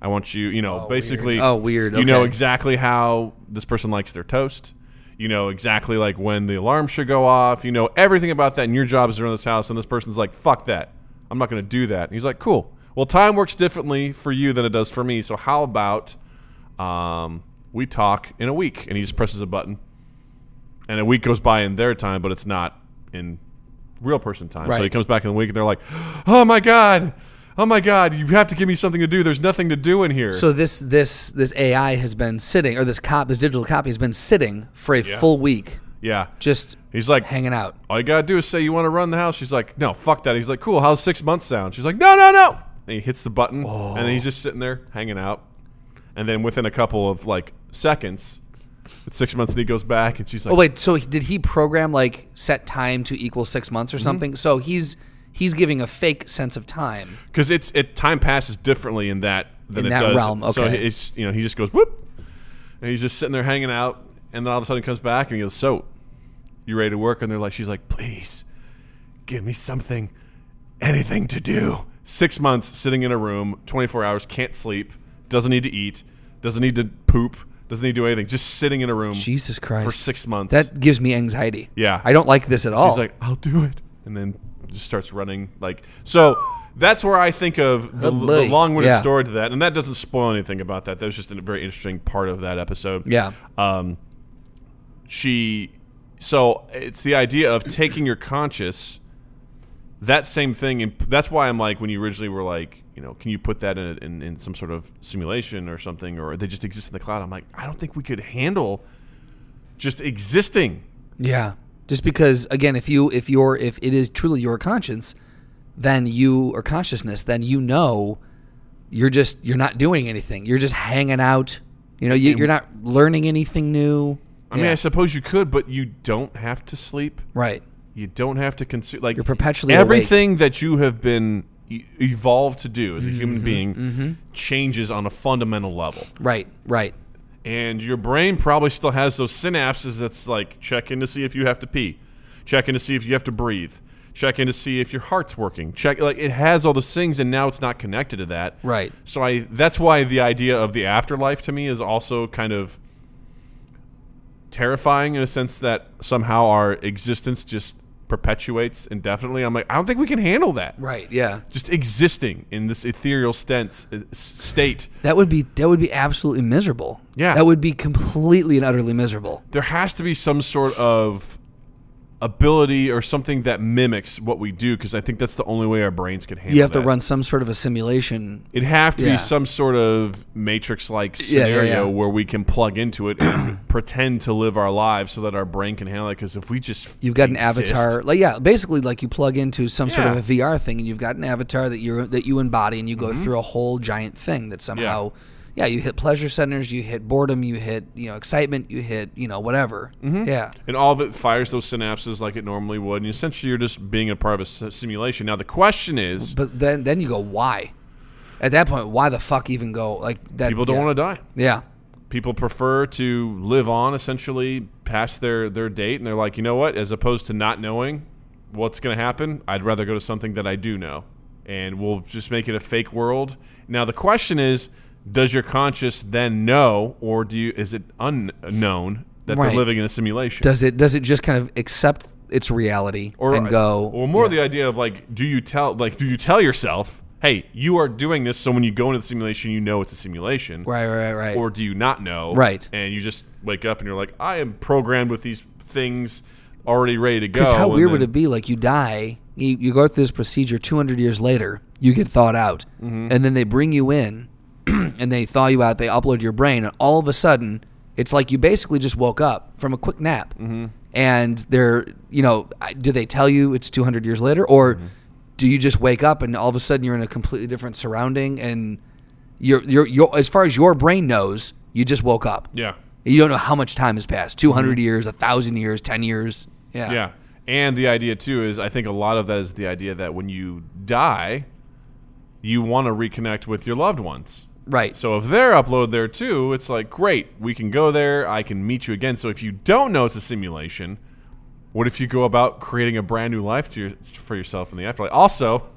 I want you, you know, basically. weird. Oh, weird. You know exactly how this person likes their toast. You know exactly like when the alarm should go off. You know everything about that, and your job is to run this house. And this person's like, "Fuck that! I'm not going to do that." And he's like, "Cool. Well, time works differently for you than it does for me. So how about um, we talk in a week?" And he just presses a button, and a week goes by in their time, but it's not in real person time. So he comes back in the week, and they're like, "Oh my god." Oh my God! You have to give me something to do. There's nothing to do in here. So this this this AI has been sitting, or this cop, this digital copy has been sitting for a full week, yeah, just he's like, hanging out. all you gotta do is say you want to run the house. She's like, no, fuck that. He's like, cool. How's six months sound? She's like, no, no, no. And he hits the button, and then he's oh. just sitting there hanging out. And then within a couple of like seconds, it's six months, and he goes back, and she's like, Oh wait, so did he program like set time to equal six months Mm-hmm. or something? So he's he's giving a fake sense of time. because it's it time passes differently in that than In it that does. realm, So okay. it's you know he just goes whoop, and he's just sitting there hanging out, and then all of a sudden he comes back and he goes, so you ready to work? And they're like, she's like, please give me something, anything to do. Six months sitting in a room, 24 hours, can't sleep, doesn't need to eat, doesn't need to poop, doesn't need to do anything, just sitting in a room Jesus Christ, for six months. that gives me anxiety. Yeah. I don't like this at all. She's like, I'll do it, and then just starts running. Like so, that's where I think of the, the long-winded Yeah. story to that, and that doesn't spoil anything about that. That was just a very interesting part of that episode. yeah, Um, she, so it's the idea of taking your conscious, that same thing, and that's why I'm like when you originally were like, you know, can you put that in, a, in in some sort of simulation or something, or they just exist in the cloud? I'm like, I don't think we could handle just existing. yeah. Just because, again, if you if you're if it is truly your conscience, then you or consciousness, then you know you're just you're not doing anything. You're just hanging out. You know, you, you're not learning anything new. I mean, Yeah. I suppose you could, but you don't have to sleep. Right. You don't have to consume like You're perpetually awake. everything that you have been evolved to do as a Mm-hmm, human being changes on a fundamental level. Right. Right. And your brain probably still has those synapses that's like check in to see if you have to pee, check in to see if you have to breathe, check in to see if your heart's working. Check like it has all those things and now it's not connected to that. Right. So I that's why the idea of the afterlife to me is also kind of terrifying in a sense that somehow our existence just perpetuates indefinitely. I'm like, I don't think we can handle that. Right. Yeah. Just existing in this ethereal stance, uh, state. That would be that would be absolutely miserable. Yeah. That would be completely and utterly miserable. There has to be some sort of ability or something that mimics what we do because I think that's the only way our brains can handle You have to that. run some sort of a simulation. It'd have to Yeah. be some sort of matrix-like Yeah, yeah, scenario yeah. where we can plug into it and pretend to live our lives so that our brain can handle it. Because if we just You've got an exist- avatar, like yeah, basically like you plug into some sort of Yeah. a VR thing, and you've got an avatar that you are that you embody, and you go mm-hmm. through a whole giant thing that somehow, yeah. you hit pleasure centers, you hit boredom, you hit you know excitement, you hit you know whatever, mm-hmm. yeah, and all of it fires those synapses like it normally would, and essentially you're just being a part of a simulation. Now the question is, but then then you go why? At that point, why the fuck even go like that? people don't yeah. want to die. Yeah, People prefer to live on essentially past their their date, and they're like, you know what? As opposed to not knowing what's going to happen, I'd rather go to something that I do know, and we'll just make it a fake world. Now the question is, does your conscious then know, or do you is it unknown that Right. they're living in a simulation? does it does it just kind of accept its reality and go? or more yeah. the idea of like do you tell like do you tell yourself hey you are doing this so when you go into the simulation you know it's a simulation right, right, right. or do you not know Right. and you just wake up and you're like i am programmed with these things already ready to go Because how weird would it be? Like you die, you, you go through this procedure. Two hundred years later, you get thawed out, Mm-hmm. and then they bring you in, and they thaw you out. They upload your brain, and all of a sudden, it's like you basically just woke up from a quick nap. Mm-hmm. And they're, you know, do they tell you it's two hundred years later, or Mm-hmm. do you just wake up and all of a sudden you're in a completely different surrounding, and you're, you're, you're as far as your brain knows, you just woke up. yeah You don't know how much time has passed 200 years, a 1,000 years, 10 years. Yeah. Mm-hmm. yeah and the idea too is i think a lot of that is the idea that when you die you want to reconnect with your loved ones Right. So if they're uploaded there too, it's like great, we can go there. I can meet you again. So if you don't know it's a simulation, what if you go about creating a brand new life to your, for yourself in the afterlife? Also,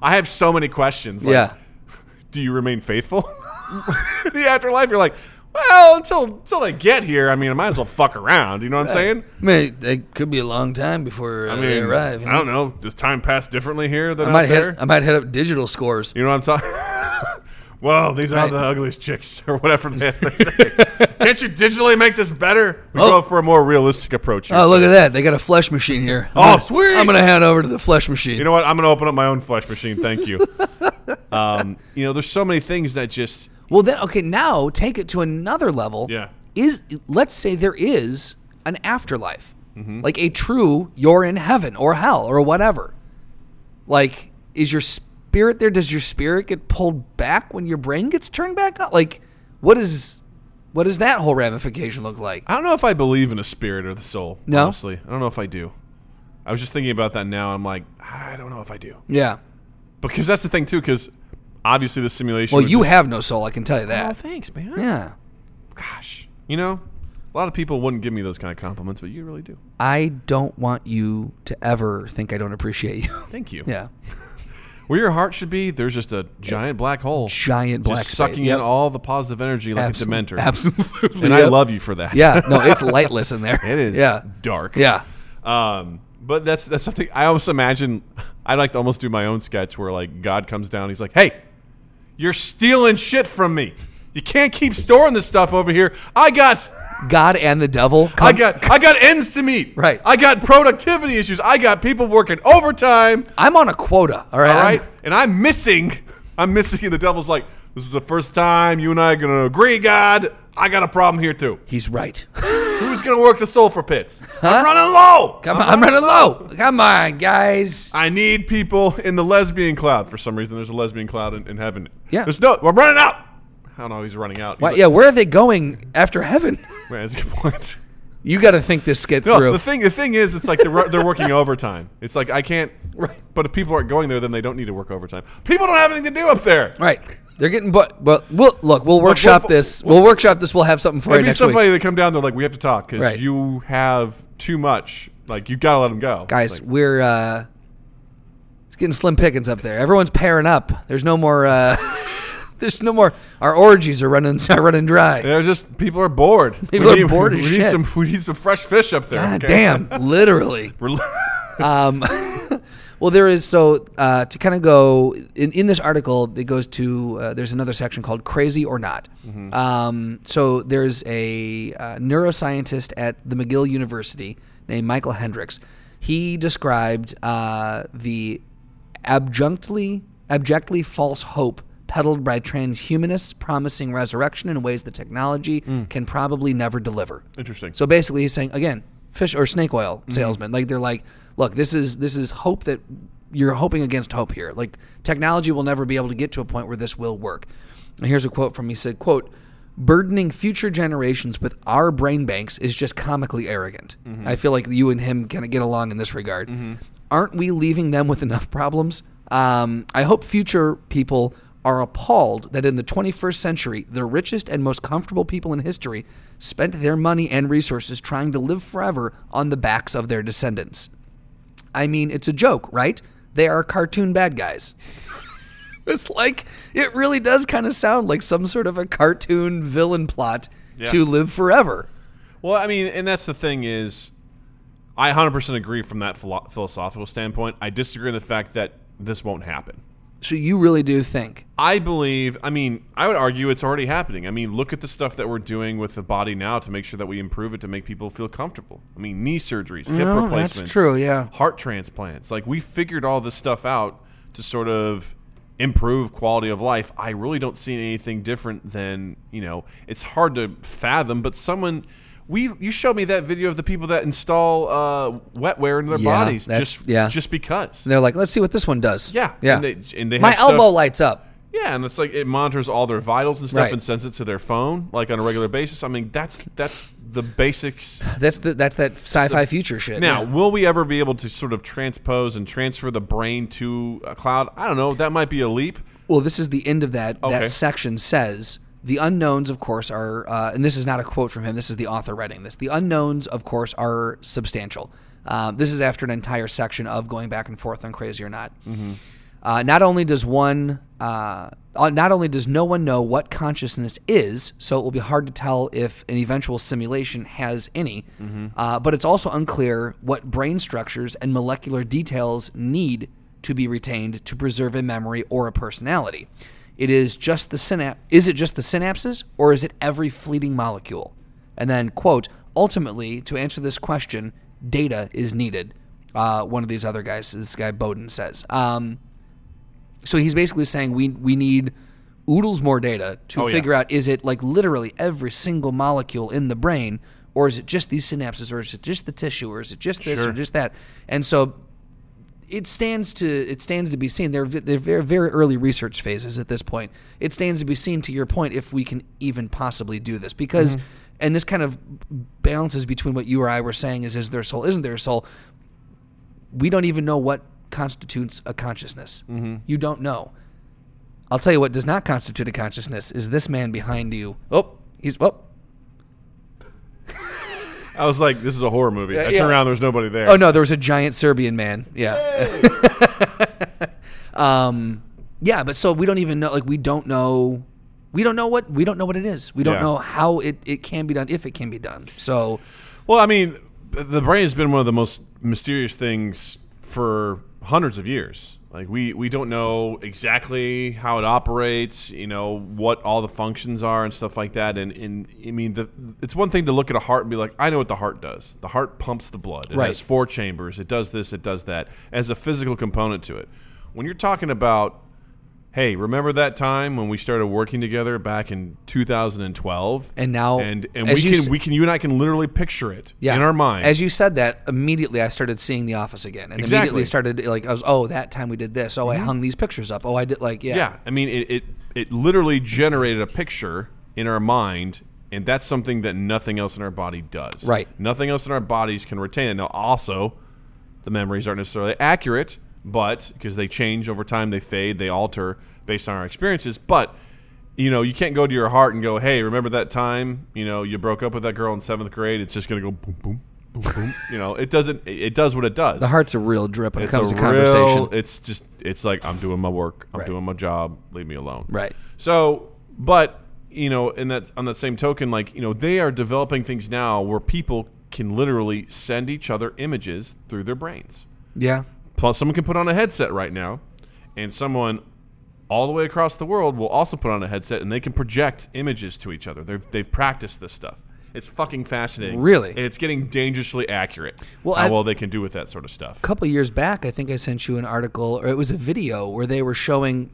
I have so many questions. Like, yeah. Do you remain faithful in the afterlife? You're like, well, until until they get here, I mean, I might as well fuck around. You know what I'm saying? I mean, it could be a long time before uh, I they arrive. I don't know. Does time pass differently here than I out might there? hit. I might hit up digital scores. You know what I'm talking? well, these are the ugliest chicks, or whatever they they say. Can't you digitally make this better? We Oh. go for a more realistic approach. Here. Oh, look at that! They got a flesh machine here. I'm Oh, gonna- sweet! I'm gonna hand over to the flesh machine. You know what? I'm going to open up my own flesh machine. Thank you. um, you know, there's so many things that just well, then okay, now take it to another level. Yeah. Is let's say there is an afterlife, Mm-hmm. like a true you're in heaven or hell or whatever. Like, is your spirit there? Does your spirit get pulled back when your brain gets turned back on? Like, what is what does that whole ramification look like? I don't know if I believe in a spirit or the soul. No? honestly, I don't know if I do. I was just thinking about that now. I'm like, I don't know if I do Yeah. because that's the thing too. Because obviously the simulation. Well, would you just- have no soul. I can tell you Oh, that. thanks, man. Yeah. Gosh, you know, a lot of people wouldn't give me those kind of compliments, but you really do. I don't want you to ever think I don't appreciate you. Thank you. yeah. Where your heart should be, there's just a giant black hole. Giant black just sucking. Yep. in all the positive energy like Absol- a dementor. Absolutely. And I love you for that. Yeah. No, it's lightless in there. it is Yeah. dark. Yeah. Um, but that's that's something I almost imagine. I'd like to almost do my own sketch where like God comes down. He's like, "Hey, you're stealing shit from me. You can't keep storing this stuff over here. I got." God and the devil. Come, I got I got ends to meet. Right. I got productivity issues. I got people working overtime. I'm on a quota. All right. All I'm- And I'm missing. I'm missing. And the devil's like, this is the first time you and I are going to agree, God. I got a problem here, too. He's right. Who's going to work the sulfur pits? I'm running low. Come on. I'm running low. Come on, guys. I need people in the lesbian cloud. For some reason, there's a lesbian cloud in, in heaven. Yeah. There's no, I'm running out. I don't know. He's running out. He's Why, like, yeah. Where are they going after heaven? Man, that's a good point. You got to think this skit No, through. the thing the thing is, it's like they're they're working overtime. It's like I can't. Right. But if people aren't going there, then they don't need to work overtime. People don't have anything to do up there. right. They're getting but but we'll look, we'll workshop we'll- this. We'll workshop this. We'll have something for you Maybe next somebody week. that come down, they're like, we have to talk because Right. you have too much. Like you gotta let them go, Guys, Like, we're uh it's getting slim pickings up there. Everyone's pairing up. There's no more uh there's no more our orgies are running are running dry. they're just people are bored. People we are need, bored we as need shit. some we need some fresh fish up there. God okay? damn, literally. Um, well, there is so uh, to kind of go in, in this article. It goes to uh, there's another section called "Crazy or Not." Um, so there's a uh, neuroscientist at the McGill University named Michael Hendricks. He described uh, the abjunctly abjectly false hope peddled by transhumanists promising resurrection in ways that technology mm. can probably never deliver. Interesting. So basically, he's saying again, fish or snake oil mm-hmm. salesman. Like they're like, look, this is this is hope that you're hoping against hope here. Like technology will never be able to get to a point where this will work. And here's a quote from he said, "quote Burdening future generations with our brain banks is just comically arrogant. Mm-hmm. I feel like you and him kind of get along in this regard. Mm-hmm. Aren't we leaving them with enough problems? Um, I hope future people are appalled that in the 21st century, the richest and most comfortable people in history spent their money and resources trying to live forever on the backs of their descendants. I mean, it's a joke, right? They are cartoon bad guys. it's like, it really does kind of sound like some sort of a cartoon villain plot Yeah. to live forever. Well, I mean, and that's the thing is, I 100% agree from that philo- philosophical standpoint. I disagree in the fact that this won't happen. So you really do think. I believe, I mean, I would argue it's already happening. I mean, look at the stuff that we're doing with the body now to make sure that we improve it to make people feel comfortable. I mean, knee surgeries, hip No, that's replacements, true, yeah. heart transplants. Like, we figured all this stuff out to sort of improve quality of life. I really don't see anything different than, you know, it's hard to fathom, but someone. We, you showed me that video of the people that install uh, wetware into their Yeah, bodies just yeah. just because. They're like, let's see what this one does. Yeah, Yeah. And they, and they My stuff- elbow lights up. yeah, and it's like it monitors all their vitals and stuff Right. and sends it to their phone like on a regular basis. I mean, that's that's the basics. That's the that's that sci-fi future shit. Now, yeah. will we ever be able to sort of transpose and transfer the brain to a cloud? I don't know. That might be a leap. Well, this is the end of that. Okay. That section says the unknowns, of course, are, uh, and this is not a quote from him. This is the author writing this. The unknowns, of course, are substantial. Um, this is after an entire section of going back and forth on crazy or not. Uh, not only does one, uh, uh, not only does no one know what consciousness is, so it will be hard to tell if an eventual simulation has any, uh, but it's also unclear what brain structures and molecular details need to be retained to preserve a memory or a personality. It is just the synap. Is it just the synapses, or is it every fleeting molecule? And then, quote, ultimately, to answer this question, data is needed. Uh, one of these other guys, this guy Bowden says. Um, so he's basically saying we we need oodles more data to Oh, yeah. figure out is it like literally every single molecule in the brain, or is it just these synapses, or is it just the tissue, or is it just this Sure. or just that? And so it stands to it stands to be seen. They're they're very very early research phases at this point. It stands to be seen to your point if we can even possibly do this because. Mm-hmm. And this kind of balances between what you or I were saying is is there a soul, isn't there a soul? We don't even know what constitutes a consciousness. Mm-hmm. You don't know. I'll tell you what does not constitute a consciousness is this man behind you. Oh, he's oh. I was like, this is a horror movie. I yeah. turn around, there's nobody there. Oh no, there was a giant Serbian man. Yeah. um yeah, but so we don't even know like we don't know we don't know what we don't know what it is. We don't Yeah. know how it, it can be done if it can be done. So Well, I mean, the brain has been one of the most mysterious things for hundreds of years. Like we we don't know exactly how it operates, you know, what all the functions are and stuff like that. And, and I mean, the, it's one thing to look at a heart and be like, I know what the heart does. The heart pumps the blood. It Right. has four chambers. It does this. It does that. As a physical component to it. When you're talking about hey, remember that time when we started working together back in 2012? And now, and and we can s- we can you and I can literally picture it yeah, in our mind. As you said that, immediately I started seeing The Office again, and Exactly. Mm-hmm. immediately started like I was oh that time we did this. Oh, I hung these pictures up. Oh, I did like yeah. yeah, I mean it, it it literally generated a picture in our mind And that's something that nothing else in our body does. Right. Nothing else in our bodies can retain it. Now, also, the memories aren't necessarily accurate, but because they change over time, they fade, they alter based on our experiences. But you know, you can't go to your heart and go, "Hey, remember that time? You know, you broke up with that girl in seventh grade." It's just gonna go boom, boom, boom, boom. You know, it doesn't. It does what it does. The heart's a real drip when it's it comes to conversation. It's just. It's like I'm doing my work. I'm Right. doing my job. Leave me alone. Right. So, but you know, in that on that same token, like you know, they are developing things now where people can literally send each other images through their brains. Yeah. Someone can put on a headset right now, and someone all the way across the world will also put on a headset, and they can project images to each other. They've they've practiced this stuff. It's fucking fascinating. Really? and it's getting dangerously accurate. Well, how I- well they can do with that sort of stuff. A couple years back, I think I sent you an article, or it was a video where they were showing,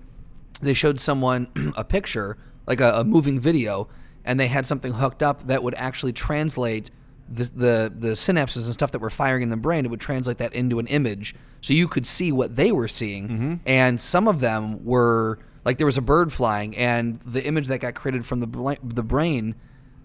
they showed someone a picture, like a, a moving video, and they had something hooked up that would actually translate the, the the synapses and stuff that were firing in the brain. It would translate that into an image, so you could see what they were seeing. Mm-hmm. And some of them were like there was a bird flying, and the image that got created from the bla- the brain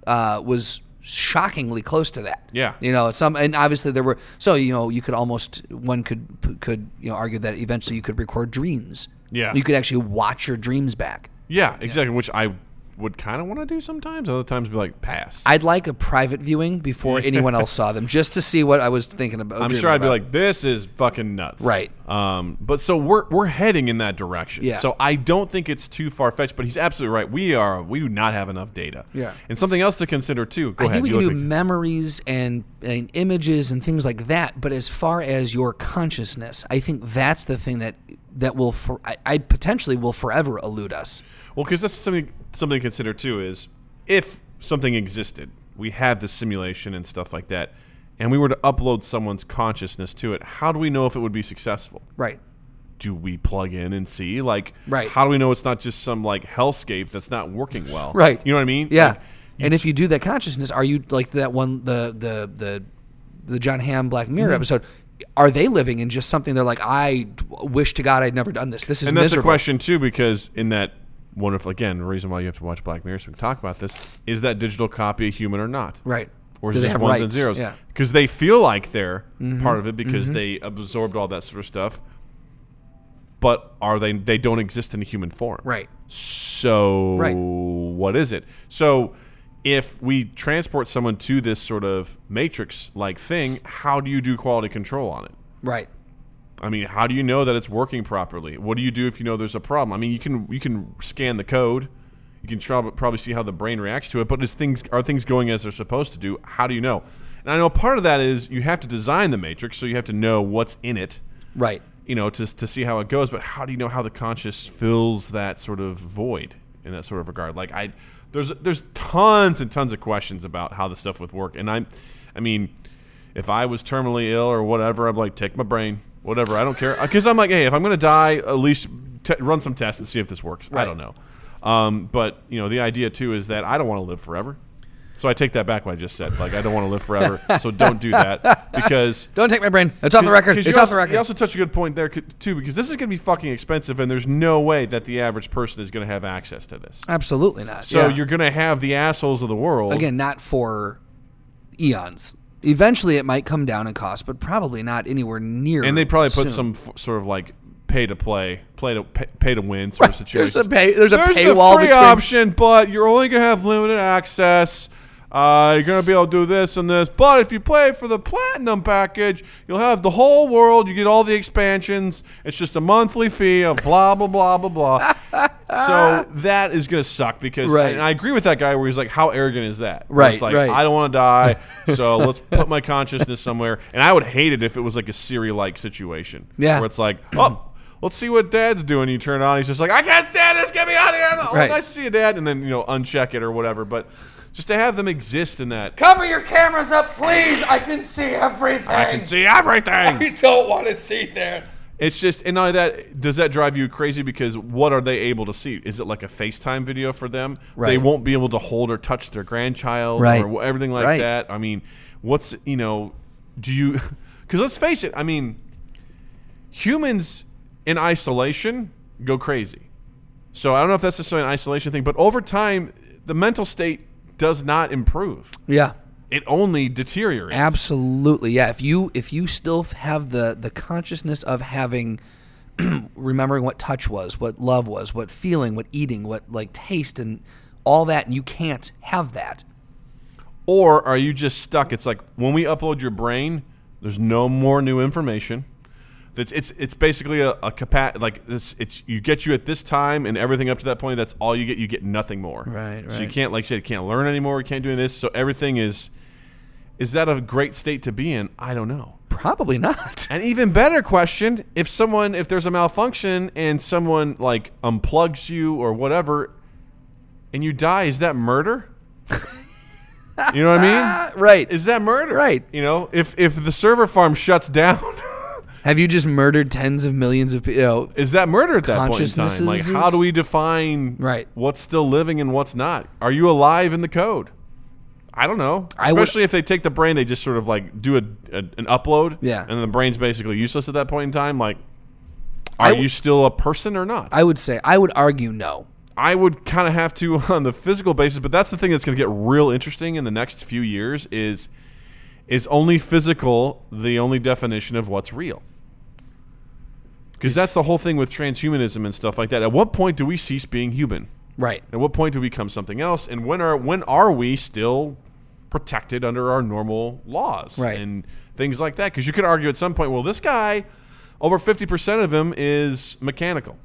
uh, was shockingly close to that. Yeah. You know, some and obviously there were so you know you could almost one could could you know argue that eventually you could record dreams. Yeah. You could actually watch your dreams back. Yeah, exactly. Which I would kind of want to do sometimes. Other times, be like, pass. I'd like a private viewing before anyone else saw them, just to see what I was thinking about. I'm sure I'd be like, this is fucking nuts. Right. Um, but so we're we're heading in that direction. Yeah. So I don't think it's too far fetched. But he's absolutely right. We are we do not have enough data. Yeah. And something else to consider too. Go I ahead. think we can do memories and, and images and things like that. But as far as your consciousness, I think that's the thing that that will for I, I potentially will forever elude us. Well, because that's something something to consider too. Is if something existed, we have the simulation and stuff like that, and we were to upload someone's consciousness to it. How do we know if it would be successful? Right. do we plug in and see? Like, Right. how do we know it's not just some like hellscape that's not working well? Right. You know what I mean? Yeah. Like, and if you do that consciousness, are you like that one the the the the Jon Hamm Black Mirror Mm-hmm. episode? Are they living in just something they're like, I wish to God I'd never done this. This is and that's miserable. a question too, because in that wonderful again, the reason why you have to watch Black Mirror so we can talk about this is that digital copy a human or not? Right. Or is Do it just ones and rights? zeros? Yeah. Mm-hmm. Because they feel like they're part of it because they absorbed all that sort of stuff. But are they? They don't exist in a human form. Right. So Right. what is it? So if we transport someone to this sort of matrix like thing, how do you do quality control on it? Right. I mean, how do you know that it's working properly? What do you do if you know there's a problem? I mean, you can you can scan the code, you can try, probably see how the brain reacts to it, but is things are things going as they're supposed to do? How do you know? And I know part of that is you have to design the matrix, so you have to know what's in it, Right. you know, to to see how it goes. But how do you know how the conscious fills that sort of void in that sort of regard? Like I, there's there's tons and tons of questions about how the stuff would work, and I'm, I mean, if I was terminally ill or whatever, I'm like, take my brain, whatever. I don't care because I'm like, hey, if I'm gonna die, at least t- run some tests and see if this works. I don't know, um, but you know, the idea too is that I don't want to live forever. So I take that back what I just said. Like I don't want to live forever. so don't do that because Don't take my brain. It's off the record. It's you off also, the record. You also touched a good point there too, because this is going to be fucking expensive, and there's no way that the average person is going to have access to this. Absolutely not. So Yeah. you're going to have the assholes of the world. again not for eons. Eventually, it might come down in cost, but probably not anywhere near. and they probably put some f- sort of like pay to play, play to pay, pay to win sort of situation. There's a pay. There's a There's paywall. the free between- option, but you're only going to have limited access. Uh, you're going to be able to do this and this. But if you play for the platinum package, you'll have the whole world. You get all the expansions. It's just a monthly fee of blah, blah, blah, blah, blah. so that is going to suck because, Right. and I agree with that guy where he's like, how arrogant is that? Right, It's like, right. I don't want to die, so let's put my consciousness somewhere. And I would hate it if it was like a Siri like situation. Yeah. Where it's like, oh, let's see what dad's doing. You turn it on, he's just like, I can't stand this. Get me out of here. Oh, Right. nice to see you, dad. And then, you know, uncheck it or whatever. But just to have them exist in that. Cover your cameras up, please. I can see everything. I can see everything. I don't want to see this. It's just, and not that, does that drive you crazy? Because what are they able to see? Is it like a FaceTime video for them? They won't be able to hold or touch their grandchild Right. or everything like Right. that. I mean, what's, you know, do you, because let's face it, I mean, humans in isolation go crazy. So I don't know if that's necessarily an isolation thing, but over time, the mental state does not improve. Yeah. It only deteriorates. Absolutely, yeah. If you if you still have the the consciousness of having remembering what touch was, what love was, what feeling, what eating, what like taste and all that, and you can't have that. Or are you just stuck? It's like when we upload your brain, there's no more new information. It's it's, it's basically a, a capa- like this. It's you get you at this time and everything up to that point. That's all you get. You get nothing more. Right, right. So you can't like I said, you can't learn anymore. You can't do this. So everything is. Is that a great state to be in? I don't know. Probably not. An even better question: If someone, if there's a malfunction and someone like unplugs you or whatever, and you die, is that murder? you know what I mean? right. Is that murder? Right. You know, if if the server farm shuts down, have you just murdered tens of millions of people? You know, is that murder at that point in time? Like, how do we define Right. what's still living and what's not? Are you alive in the code? I don't know. I would- Especially if they take the brain, they just sort of like do a, a an upload. Yeah. And the brain's basically useless at that point in time. Like, are w- you still a person or not? I would say I would argue no. I would kind of have to on the physical basis, but that's the thing that's going to get real interesting in the next few years is is only physical the only definition of what's real? Because that's the whole thing with transhumanism and stuff like that. At what point do we cease being human? Right. At what point do we become something else? And when are when are we still protected under our normal laws Right. and things like that? Because you could argue at some point, well, this guy, over fifty percent of him is mechanical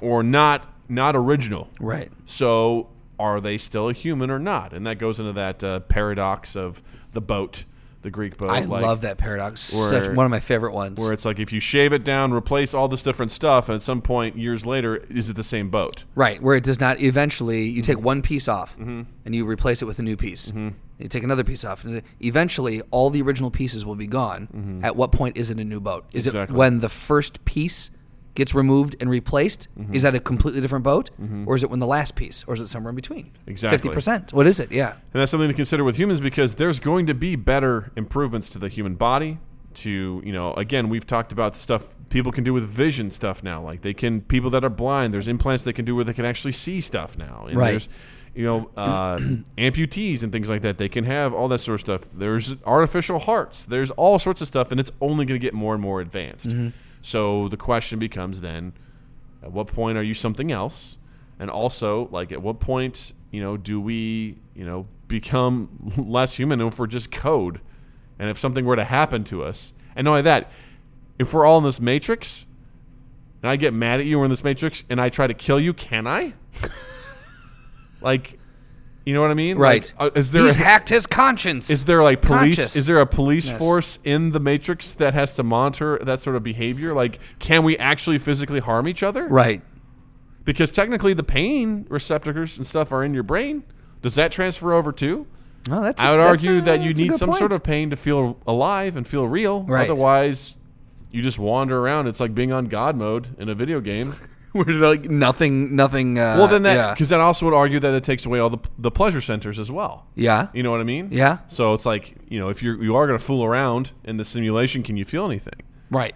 or not not original. Right. So are they still a human or not? And that goes into that uh, paradox of the boat, the Greek boat. I like, love that paradox. Such one of my favorite ones. Where it's like if you shave it down, replace all this different stuff, and at some point years later, is it the same boat? Right, where it does not eventually you Mm-hmm. take one piece off and you replace it with a new piece. You take another piece off and eventually all the original pieces will be gone. At what point is it a new boat? Is Mm-hmm. Exactly. it when the first piece gets removed and replaced? Mm-hmm. Is that a completely different boat? Or is it when the last piece? Or is it somewhere in between? Exactly. 50%. What is it? Yeah. And that's something to consider with humans because there's going to be better improvements to the human body. To you know, again, we've talked about stuff people can do with vision stuff now. Like they can people that are blind. There's implants they can do where they can actually see stuff now. And Right. There's you know uh, amputees and things like that. They can have all that sort of stuff. There's artificial hearts. There's all sorts of stuff, and it's only going to get more and more advanced. So the question becomes then, at what point are you something else? And also, like, at what point, you know, do we, you know, become less human if we're just code? And if something were to happen to us, and not only that, if we're all in this matrix, and I get mad at you, we're in this matrix, and I try to kill you, can I? like, you know what I mean? Right. Like, uh, is there He's a, hacked his conscience. is there like police? Conscious. Is there a police Yes. force in the Matrix that has to monitor that sort of behavior? Like, can we actually physically harm each other? right. Because technically, the pain receptors and stuff are in your brain. Does that transfer over too? Well, that's I would that's argue a- that you need good some sort of pain to feel alive and feel real. Right. Otherwise, you just wander around. It's like being on God mode in a video game. Where like nothing, nothing. Uh, well, then that yeah. because that also would argue that it takes away all the the pleasure centers as well. yeah, You know what I mean? Yeah. So it's like you know if you're you are going to fool around in the simulation, can you feel anything? right.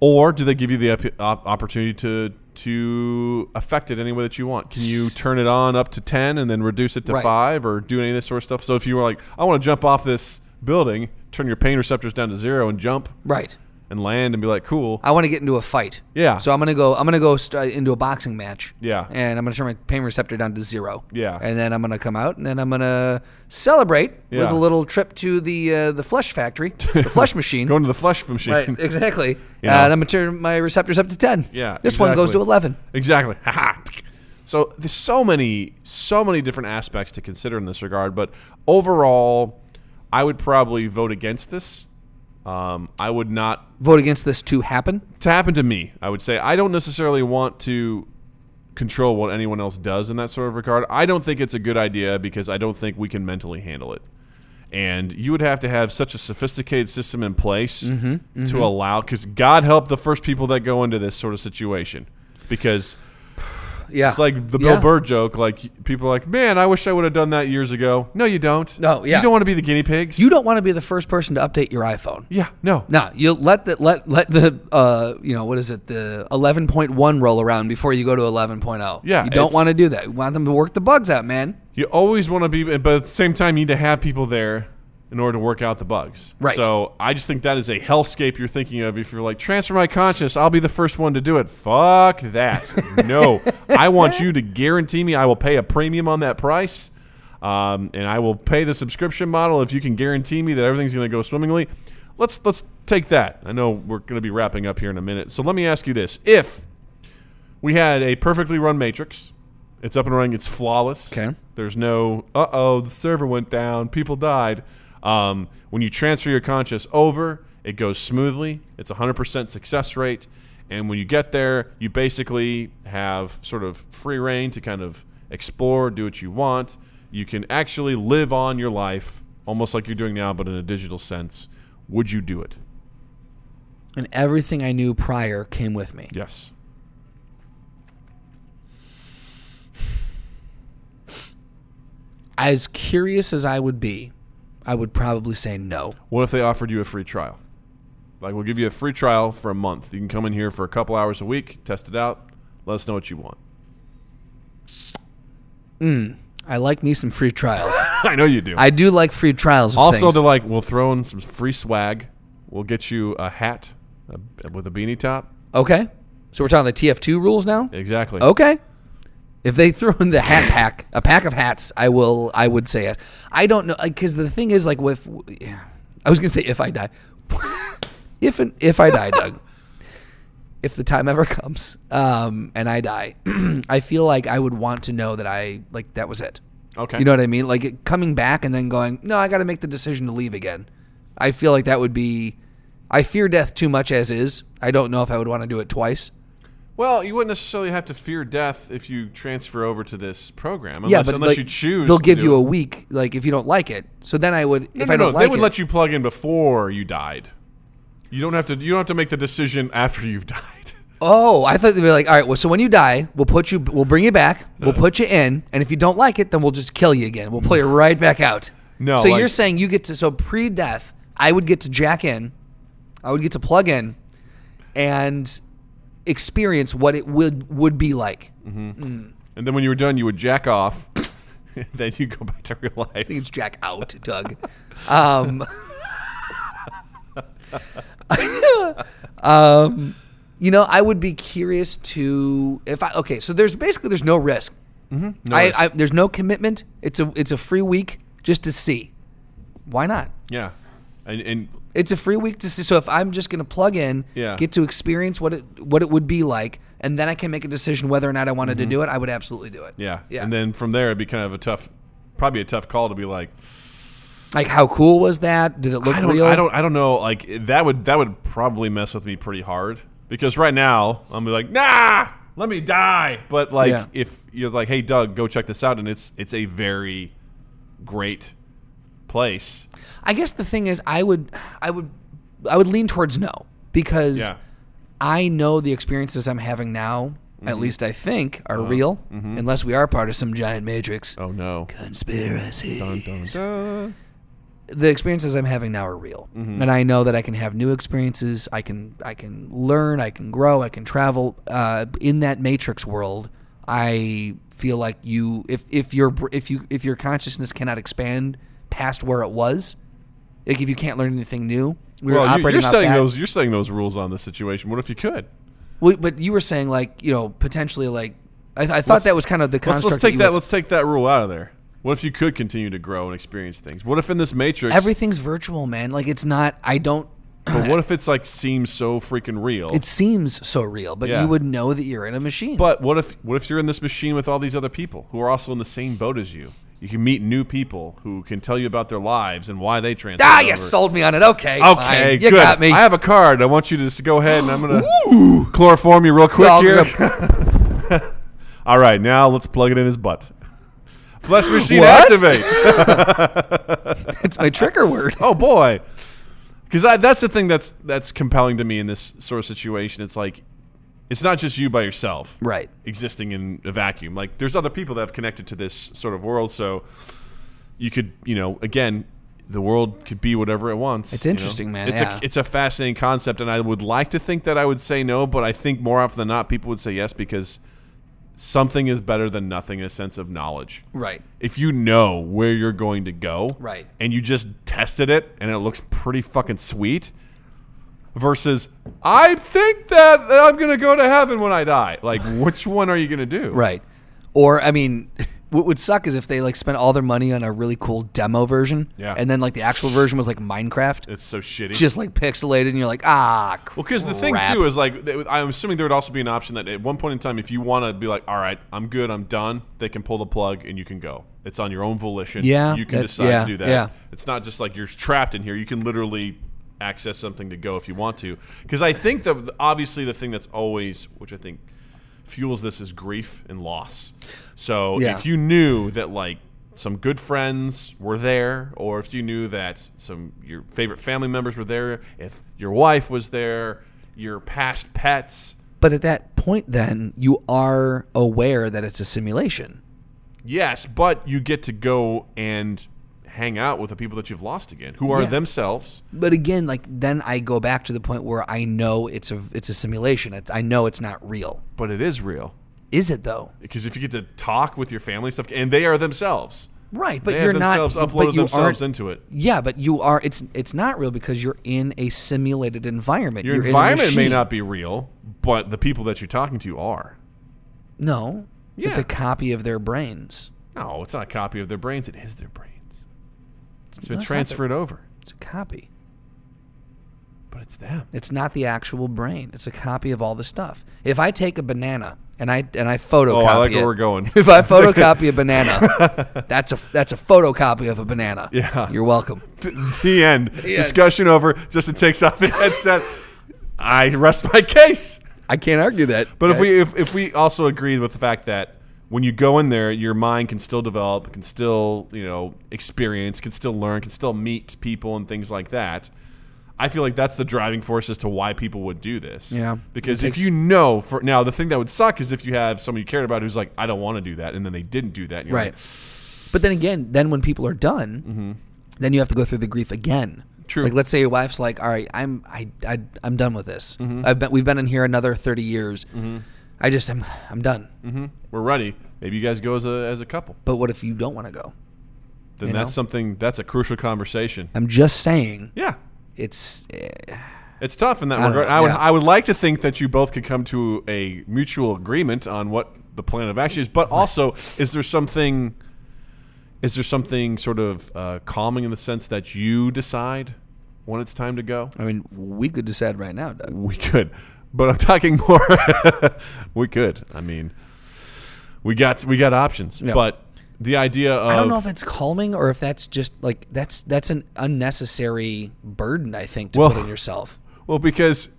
Or do they give you the op- opportunity to to affect it any way that you want? Can you turn it on up to ten and then reduce it to Right. five, or do any of this sort of stuff? So if you were like, I want to jump off this building, turn your pain receptors down to zero and jump Right. And land and be like, cool. I want to get into a fight. Yeah. So I'm gonna go. I'm gonna go st- into a boxing match. Yeah. And I'm gonna turn my pain receptor down to zero. Yeah. And then I'm gonna come out and then I'm gonna celebrate with a little trip to the uh, the flesh factory, the flesh machine. Going to the flesh machine. right. Exactly. yeah. Uh, and I'm gonna turn my receptors up to ten. Yeah, This one goes to eleven. Exactly. So there's so many, so many different aspects to consider in this regard. But overall, I would probably vote against this. Um, I would not Vote against this to happen. to happen to me. I would say I don't necessarily want to control what anyone else does in that sort of regard. I don't think it's a good idea because I don't think we can mentally handle it. And you would have to have such a sophisticated system in place to allow. Because God help the first people that go into this sort of situation, because Yeah. It's like the Yeah. Bill Burr joke. Like people are like, man, I wish I would have done that years ago. No, you don't. No, yeah. You don't want to be the guinea pigs. You don't want to be the first person to update your iPhone. Yeah. No. No, you let the let let the uh you know what is it the 11.1 roll around before you go to 11.0. Yeah, you don't want to do that. You want them to work the bugs out, man. You always want to be, but at the same time, you need to have people there in order to work out the bugs. Right. So I just think that is a hellscape you're thinking of. If you're like transfer my conscious, I'll be the first one to do it. Fuck that. no, I want you to guarantee me I will pay a premium on that price, um, and I will pay the subscription model if you can guarantee me that everything's going to go swimmingly. Let's let's take that. I know we're going to be wrapping up here in a minute, so let me ask you this: If we had a perfectly run matrix. It's up and running. It's flawless. Okay. There's no, uh oh, the server went down. People died. Um, when you transfer your conscious over, it goes smoothly. It's a 100% success rate. And when you get there, you basically have sort of free reign to kind of explore, do what you want. You can actually live on your life almost like you're doing now, but in a digital sense. Would you do it? And everything I knew prior came with me. Yes. As curious as I would be, I would probably say no. What if they offered you a free trial? Like, we'll give you a free trial for a month. You can come in here for a couple hours a week, test it out, let us know what you want. Hmm. I like me some free trials. I know you do. I do like free trials. Of also, things. they're like, we'll throw in some free swag. We'll get you a hat with a beanie top. okay. So we're talking the TF2 rules now. Exactly. Okay. If they throw in the hat pack, a pack of hats, I will. I would say it. I don't know because the thing is, like with, I was gonna say if I die, if and if I die, Doug, if the time ever comes, um, and I die, I feel like I would want to know that I like that was it. Okay. You know what I mean? Like it, coming back and then going, no, I got to make the decision to leave again. I feel like that would be. I fear death too much as is. I don't know if I would want to do it twice. Well, you wouldn't necessarily have to fear death if you transfer over to this program. Unless, yeah, but unless like, you choose. they'll give you it. a week, like if you don't like it. So then I would, No, if no, I don't no. like they would it, let you plug in before you died. You don't have to. You don't have to make the decision after you've died. Oh, I thought they'd be like, all right, well, so when you die, we'll put you, we'll bring you back, we'll uh-huh. put you in, and if you don't like it, then we'll just kill you again. We'll pull you right back out. No, So like- you're saying you get to, so pre-death, I would get to jack in, I would get to plug in, and experience what it would would be like. And then when you were done, you would jack off. then you go back to real life. I think it's jack out, Doug. Um, um, you know, I would be curious to if I okay. So there's basically there's no risk. No I, risk. I there's no commitment. It's a it's a free week just to see. Why not? yeah, and, and It's a free week to see. So if I'm just going to plug in, Yeah. get to experience what it what it would be like, and then I can make a decision whether or not I wanted to do it, I would absolutely do it. Mm-hmm. yeah, Yeah. and then from there, it'd be kind of a tough, probably a tough call to be like, Like how cool was that? Did it look I real? I don't, I don't know. Like that would that would probably mess with me pretty hard because right now I'm be like, nah, let me die. But like Yeah. if you're like, hey Doug, go check this out, and it's it's a very great place. I guess the thing is, I would, I would, I would lean towards no because Yeah. I know the experiences I'm having now. Mm-hmm. At least I think are real, unless we are part of some giant matrix Oh no. conspiracy. Dun, dun, dun. the experiences I'm having now are real, Mm-hmm. and I know that I can have new experiences. I can I can learn. I can grow. I can travel. Uh, in that matrix world, I feel like you if if your if you if your consciousness cannot expand past where it was, like if you can't learn anything new, we were Well, you- operating you're setting that. those. You're setting those rules on the situation. What if you could? Well, but you were saying like you know potentially like I, I thought Let's- that was kind of the Let's, construct. let's take you that. Let's take that rule out of there. What if you could continue to grow and experience things? What if in this matrix, everything's virtual, man. Like it's not. I don't. but what if it's like seems so freaking real? It seems so real, but Yeah. you would know that you're in a machine. But what if what if you're in this machine with all these other people who are also in the same boat as you? You can meet new people who can tell you about their lives and why they transferred. Ah, over. you sold me on it. Okay. Okay, fine. You good. got me. I have a card. I want you to just go ahead and I'm gonna chloroform you real quick Well, here. All right, now let's plug it in his butt. Flesh machine What? activate. it's my trigger word. oh boy, because that's the thing that's that's compelling to me in this sort of situation. It's like it's not just you by yourself Right. existing in a vacuum. Like there's other people that have connected to this sort of world, so you could, you know, again, the world could be whatever it wants. It's you know? interesting, man, It's yeah. a it's a fascinating concept, and I would like to think that I would say no, but I think more often than not, people would say yes because something is better than nothing in a sense of knowledge. Right. If you know where you're going to go, Right. and you just tested it and it looks pretty fucking sweet, versus I think that I'm gonna go to heaven when I die. Like, which one are you gonna do? Right. Or I mean, what would suck is if they like spent all their money on a really cool demo version, Yeah. and then like the actual version was like Minecraft, It's so shitty. just like pixelated, and you're like, ah, well, because the thing too is like, I'm assuming there would also be an option that at one point in time, if you want to be like, all right, I'm good, I'm done, they can pull the plug and you can go. It's on your own volition. Yeah, you can decide yeah, to do that. yeah. It's not just like you're trapped in here. You can literally access something to go if you want to. Because I think that obviously the thing that's always, which I think fuels this, is grief and loss. So Yeah. if you knew that like some good friends were there, or if you knew that some your favorite family members were there, if your wife was there, your past pets. But at that point, then you are aware that it's a simulation. Yes, but you get to go and hang out with the people that you've lost again, who are Yeah. themselves. But again, like then I go back to the point where I know it's a it's a simulation. It's, I know it's not real. But it is real Is it though? because if you get to talk with your family and stuff, and they are themselves, Right, but they you're not. uploaded you themselves into it. Yeah, but you are. It's it's not real because you're in a simulated environment. Your You're environment may not be real, but the people that you're talking to are. No, it's a copy of their brains. No, it's not a copy of their brains. It is their brains. It's been No, it's not their- transferred over, It's a copy. but it's them. It's not the actual brain. It's a copy of all the stuff. If I take a banana and I and I photocopy Oh, I like it, where we're going. If I photocopy a banana, that's a that's a photocopy of a banana. Yeah. you're welcome. the end. Discussion over. Justin takes off his headset. I rest my case. I can't argue that. But if we if, if we also agreed with the fact that when you go in there, your mind can still develop, can still you know experience, can still learn, can still meet people and things like that. I feel like that's the driving force as to why people would do this. Yeah. Because if you know, for now, the thing that would suck is if you have someone you cared about who's like, I don't want to do that, and then they didn't do that. And you're right, like, but then again, then when people are done, then you have to go through the grief again. Mm-hmm. True. Like let's say your wife's like, "All right, I'm I, I I'm done with this. Mm-hmm. I've been we've been in here another thirty years. I just I'm I'm done. mm-hmm, we're ready. Maybe you guys go as a as a couple. But what if you don't want to go? Then You that's know? something. That's a crucial conversation. I'm just saying Yeah. it's eh, It's tough in that I regard. I would yeah. I would like to think that you both could come to a mutual agreement on what the plan of action is, but also is there something is there something sort of uh, calming in the sense that you decide when it's time to go? I mean, we could decide right now, Doug. We could, but I'm talking more. we could. I mean, we got we got options, Yeah. but the idea of I don't know if it's calming or if that's just like that's that's an unnecessary burden. I think to Well- put on yourself. Well, because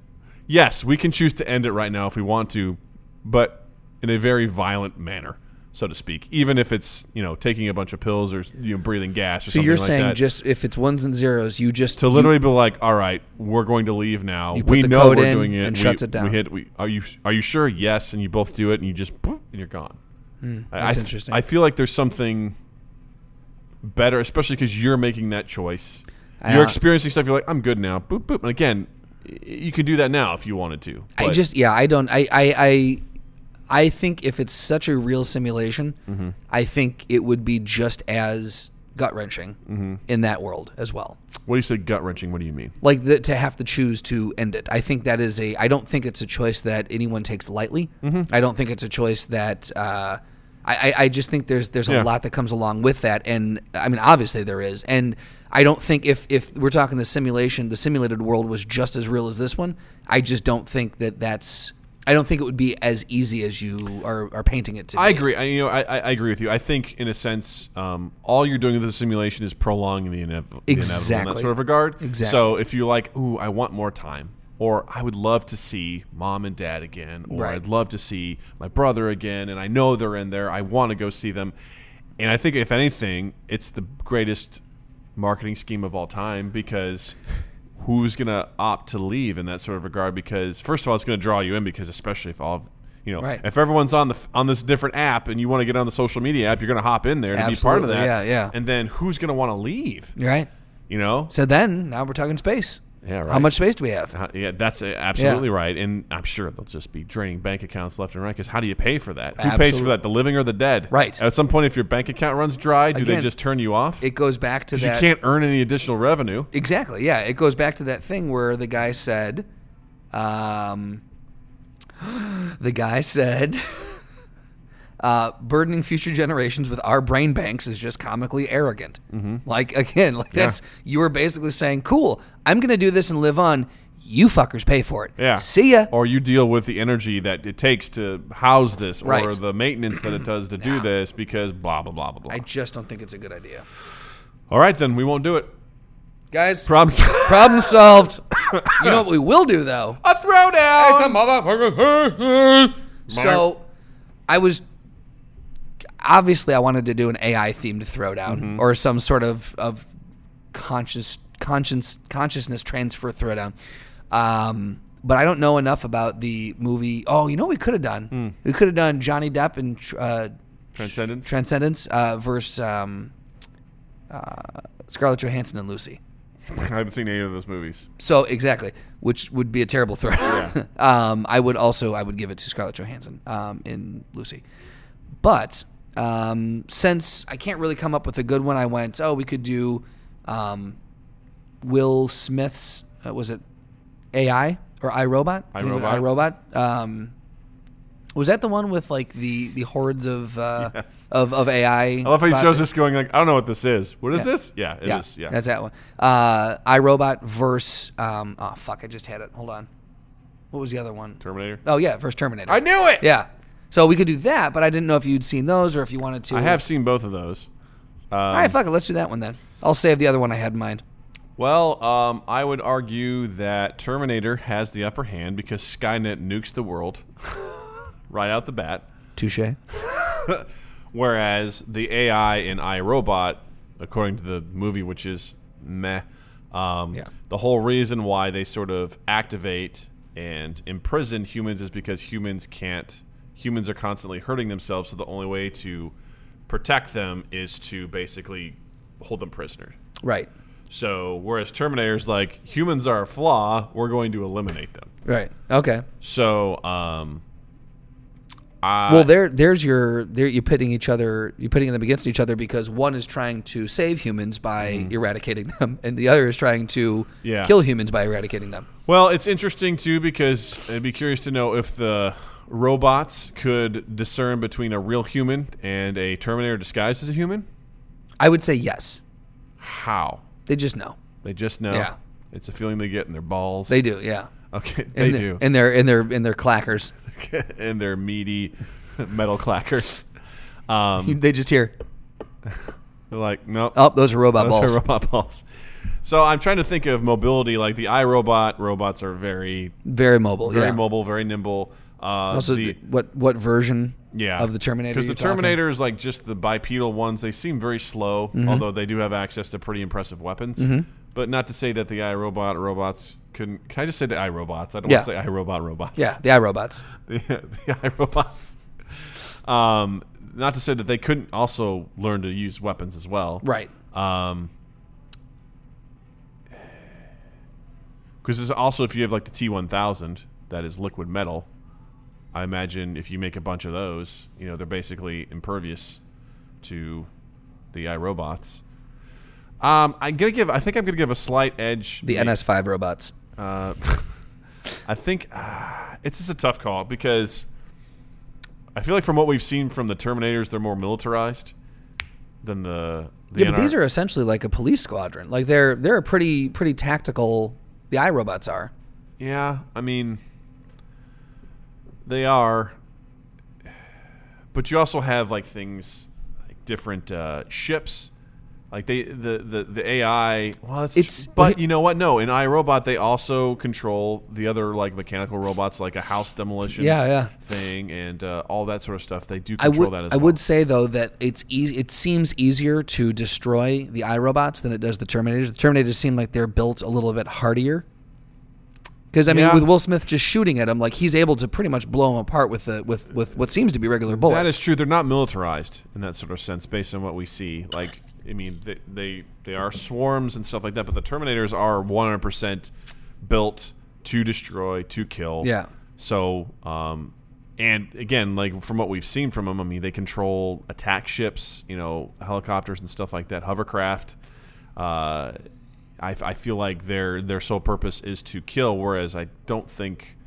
yes, we can choose to end it right now if we want to, but in a very violent manner, so to speak. Even if it's you know taking a bunch of pills or you know breathing gas or So something you're like saying that. just if it's ones and zeros, you just to you- literally be like, all right, we're going to leave now. We know we're in doing it. and we, shuts it down. We hit. We, are you are you sure? Yes, and you both do it, and you just boop, and you're gone. I- Hmm, that's I, interesting. I feel like there's something better, especially because you're making that choice. Uh, you're experiencing stuff. You're like, I'm good now. Boop boop. And again, you can do that now if you wanted to. I just yeah, I don't I I I, I think if it's such a real simulation, Mm-hmm. I think it would be just as gut wrenching Mm-hmm. in that world as well. What do you say gut wrenching? What do you mean? Like the, to have to choose to end it. I think that is a. I don't think it's a choice that anyone takes lightly. Mm-hmm. I don't think it's a choice that. Uh, I, I- I just think there's there's a Yeah. lot that comes along with that, and I mean obviously there is, and I don't think if if we're talking the simulation, the simulated world was just as real as this one. I just don't think that that's. I don't think it would be as easy as you are, are painting it to. I agree. I, you know, I, I I agree with you. I think, in a sense, um, all you're doing with the simulation is prolonging the, inev- the inevitable in that sort of regard. Exactly. So if you're like, "Ooh, I want more time," or "I would love to see mom and dad again," or Right. "I'd love to see my brother again," and I know they're in there, I want to go see them. And I think, if anything, it's the greatest marketing scheme of all time because who's going to opt to leave in that sort of regard because first of all it's going to draw you in because especially if all of you know Right. if everyone's on the on this different app and you want to get on the social media app you're going to hop in there to be part of that yeah, yeah. and then who's going to want to leave right. you know So then, now we're talking space. Yeah, right. How much space do we have? Uh, yeah, that's uh, absolutely right, and I'm sure they'll just be draining bank accounts left and right. Because how do you pay for that? Who pays for that? The living or the dead? Right. At some point, if your bank account runs dry, do they just turn you off? It goes back to that. you can't earn any additional revenue. Exactly. Yeah, it goes back to that thing where the guy said, um, the guy said, uh, burdening future generations with our brain banks is just comically arrogant. Mm-hmm. Like again, like that's you were basically saying, "Cool, I'm going to do this and live on. You fuckers pay for it. Yeah. See ya." Or you deal with the energy that it takes to house this, or the maintenance that it does to do Yeah. this, because blah blah blah blah blah. I just don't think it's a good idea, All right, then we won't do it. guys. Problems. problem solved. you know what we will do though? a throwdown. motherfucker. So I was obviously I wanted to do an AI themed throwdown Mm-hmm. or some sort of of conscious conscience consciousness transfer throwdown. Um, but I don't know enough about the movie. Oh, you know what we could have done? Hmm. We could have done Johnny Depp and uh, Transcendence. Transcendence uh, versus um, uh, Scarlett Johansson and Lucy. I haven't seen any of those movies. So exactly, which would be a terrible throw. um, I would also I would give it to Scarlett Johansson um, in Lucy, but um, since I can't really come up with a good one, I went oh we could do um, Will Smith's uh, was it AI or iRobot? iRobot. iRobot. Um, was that the one with like the the hordes of uh, Yes. of of AI? I love how he bots? shows this going like, I don't know what this is. What is Yeah. this? Yeah, it is. yeah, Yeah. that's that one. Uh, iRobot versus um, oh fuck, I just had it. Hold on. What was the other one? Terminator. Oh yeah, versus Terminator. I knew it. yeah. So we could do that, but I didn't know if you'd seen those or if you wanted to. I have seen both of those. Um, All right, fuck it. Let's do that one then. I'll save the other one I had in mind. Well, um, I would argue that Terminator has the upper hand because Skynet nukes the world right out the bat, Touche. whereas the AI in iRobot, according to the movie, which is meh, um, Yeah. the whole reason why they sort of activate and imprison humans is because humans can't. Humans are constantly hurting themselves, so the only way to protect them is to basically hold them prisoner. Right. So whereas Terminator's like humans are a flaw, we're going to eliminate them. Right. Okay. So um, I, Well, there, there's your, there you're pitting each other, you're pitting them against each other because one is trying to save humans by mm-hmm. eradicating them, and the other is trying to. Yeah. kill humans by eradicating them. well, it's interesting too because I'd be curious to know if the robots could discern between a real human and a Terminator disguised as a human. I would say yes. How? They just know. They just know. Yeah. It's a feeling they get in their balls. They do. Yeah. Okay. They in their, do. in their in their in their clackers. and their meaty metal clackers. Um, they just hear, they're like, nope. oh, those are robot Those balls. are robot balls. So I'm trying to think of mobility. Like the iRobot robots are very, Very mobile. very yeah. mobile, very nimble. Uh, Also, the, what what version? yeah, Of the Terminator. Because the you're talking? Terminator is like just the bipedal ones. They seem very slow, Mm-hmm. although they do have access to pretty impressive weapons. But not to say that the iRobot robots couldn't. Can I just say the iRobots? I don't Yeah. want to say iRobot robots. Yeah, the iRobots. the, the iRobots. Um, not to say that they couldn't also learn to use weapons as well. Right. Um, because also if you have like the T1000 that is liquid metal, I imagine if you make a bunch of those, you know, they're basically impervious to the iRobots. Um, I'm gonna give. I think I'm gonna give a slight edge. The NS5 robots. Uh, I think uh, it's just a tough call because I feel like from what we've seen from the Terminators, they're more militarized than the. the Yeah, but these are essentially like a police squadron. Like they're they're a pretty pretty tactical. The iRobots are. Yeah, I mean, they are, but you also have like things like different uh, ships Like they the the, the AI. Well, it's, It's- but you know what? No, in iRobot they also control the other like mechanical robots, like a house demolition Yeah, yeah. thing and uh, all that sort of stuff. They do control would that as I well. I would say though that it's easy. It seems easier to destroy the iRobots than it does the Terminators. The Terminators seem like they're built a little bit hardier. Because I mean, Yeah. with Will Smith just shooting at him, like he's able to pretty much blow him apart with the with with what seems to be regular bullets. That is true. They're not militarized in that sort of sense, based on what we see. Like, I mean, they they, they are swarms and stuff like that, but the Terminators are 100% built to destroy, to kill. Yeah. So, um, and again, like from what we've seen from them, I mean, they control attack ships, you know, helicopters and stuff like that, hovercraft. Uh, I, I feel like their their sole purpose is to kill, whereas I don't think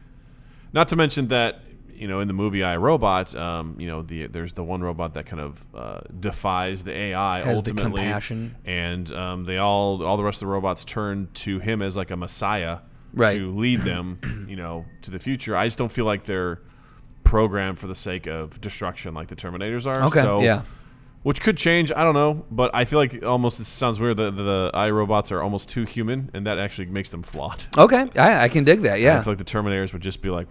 not to mention that you know in the movie I Robot, um, you know the there's the one robot that kind of uh, defies the AI Has the ultimately, compassion. and um, they all all the rest of the robots turn to him as like a messiah Right. to lead them, you know, to the future. I just don't feel like they're programmed for the sake of destruction like the Terminators are. Okay, so, yeah. Which could change, I don't know, but I feel like almost it sounds weird that the, the iRobots are almost too human, and that actually makes them flawed. okay, I, I can dig that. Yeah, I feel like the Terminators would just be like,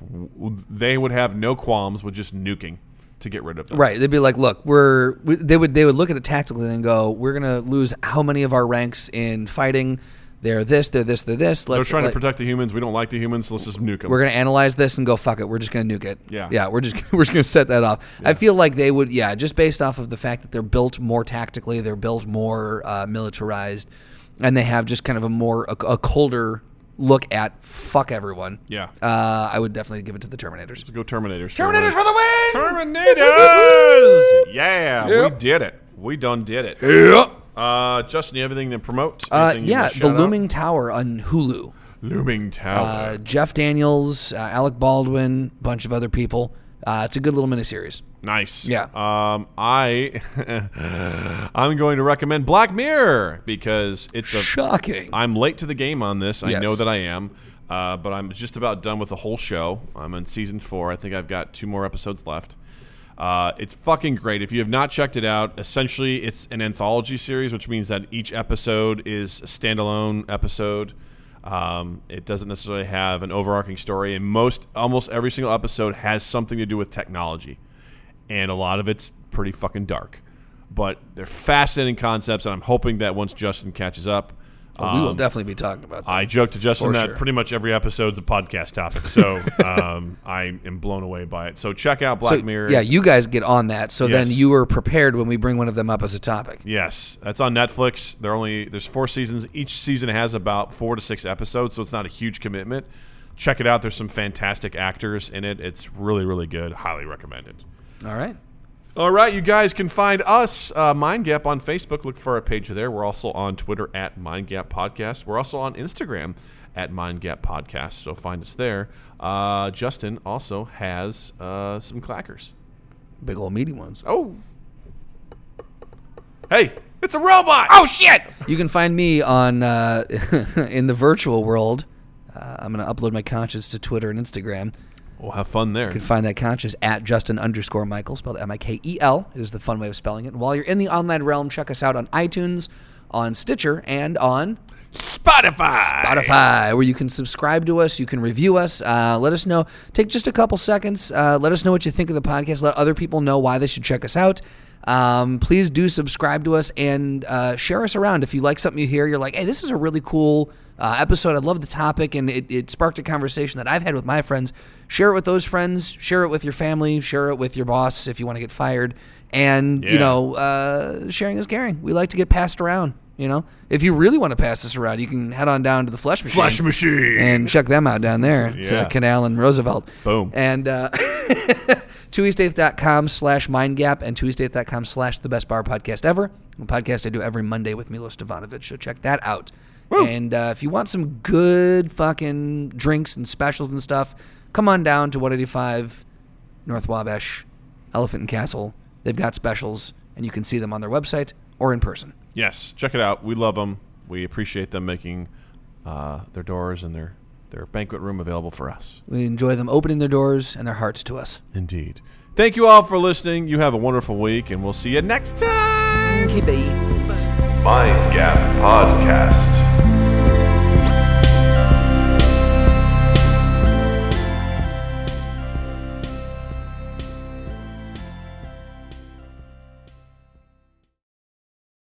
they would have no qualms with just nuking to get rid of them. Right. They'd be like, "Look, we're." we- They would. They would look at it tactically and go, "We're gonna lose how many of our ranks in fighting? They're this. They're this. They're this. They're trying to protect the humans. We don't like the humans, so let's just nuke them. we're gonna analyze this and go, fuck it. We're just gonna nuke it. Yeah. Yeah. We're just we're just gonna set that off. I feel like they would. Yeah. Just based off of the fact that they're built more tactically, they're built more uh, militarized, and they have just kind of a more a, a colder look at fuck everyone. yeah. Uh, I would definitely give it to the Terminators. Let's go Terminators. Terminators for the win! Terminators! yeah, we did it. We done did it. Yep. Uh, Justin, you have anything to promote? Uh, Anything you yeah, the shout out? Looming Tower on Hulu. Looming Tower. Uh, Jeff Daniels, uh, Alec Baldwin, bunch of other people. Uh, it's a good little miniseries. Nice. Yeah. Um, I I'm going to recommend Black Mirror because it's a Shocking. I'm late to the game on this. I know that I am. Uh, but I'm just about done with the whole show. I'm in season four. I think I've got two more episodes left. Uh, it's fucking great. If you have not checked it out, essentially it's an anthology series, which means that each episode is a standalone episode. Um, it doesn't necessarily have an overarching story, and most, almost every single episode has something to do with technology, and a lot of it's pretty fucking dark. But they're fascinating concepts, and I'm hoping that once Justin catches up, we will definitely be talking about that. I joked to Justin that sure. pretty much every episode's a podcast topic, so um, I am blown away by it. So check out Black So, Mirror. Yeah, you guys get on that, so then you are prepared when we bring one of them up as a topic. Yes, that's on Netflix. There only there's four seasons. Each season has about four to six episodes, so it's not a huge commitment. Check it out. There's some fantastic actors in it. It's really really good. Highly recommended. All right. All right, you guys can find us, uh, Mind Gap, on Facebook. Look for our page there. We're also on Twitter at Mind Gap Podcast. We're also on Instagram at Mind Gap Podcast, so find us there. Uh, Justin also has uh, some clackers. Big old meaty ones. Oh. Hey, it's a robot! Oh, shit! You can find me on uh, in the virtual world. Uh, I'm going to upload my conscience to Twitter and Instagram. We'll have fun there. You can find that conscious at Justin underscore Michael, spelled M I K E L. It is the fun way of spelling it. And while you're in the online realm, check us out on iTunes, on Stitcher, and on Spotify! Spotify, where you can subscribe to us, you can review us. Uh, let us know. Take just a couple seconds. Uh, let us know what you think of the podcast. Let other people know why they should check us out. Um, please do subscribe to us and uh, share us around. If you like something you hear, you're like, hey, this is a really cool uh, episode. I love the topic, and it, it sparked a conversation that I've had with my friends. Share it with those friends. Share it with your family. Share it with your boss if you want to get fired. And, you know, uh, sharing is caring. We like to get passed around. You know, if you really want to pass this around, you can head on down to the Flesh Machine, Flesh Machine! and check them out down there. It's Yeah. uh, Canal and Roosevelt. Boom. And uh, twoeasteighth.com slash mindgap and twoeasteighth.com slash the best bar podcast ever. A podcast I do every Monday with Milos Stefanovic. So check that out. And uh, if you want some good fucking drinks and specials and stuff, come on down to 185 North Wabash, Elephant and Castle. They've got specials, and you can see them on their website or in person. Yes, check it out. We love them. We appreciate them making uh, their doors and their, their banquet room available for us. We enjoy them opening their doors and their hearts to us. Indeed. Thank you all for listening. You have a wonderful week, and we'll see you next time. Okay, bye. Mind Gap Podcast.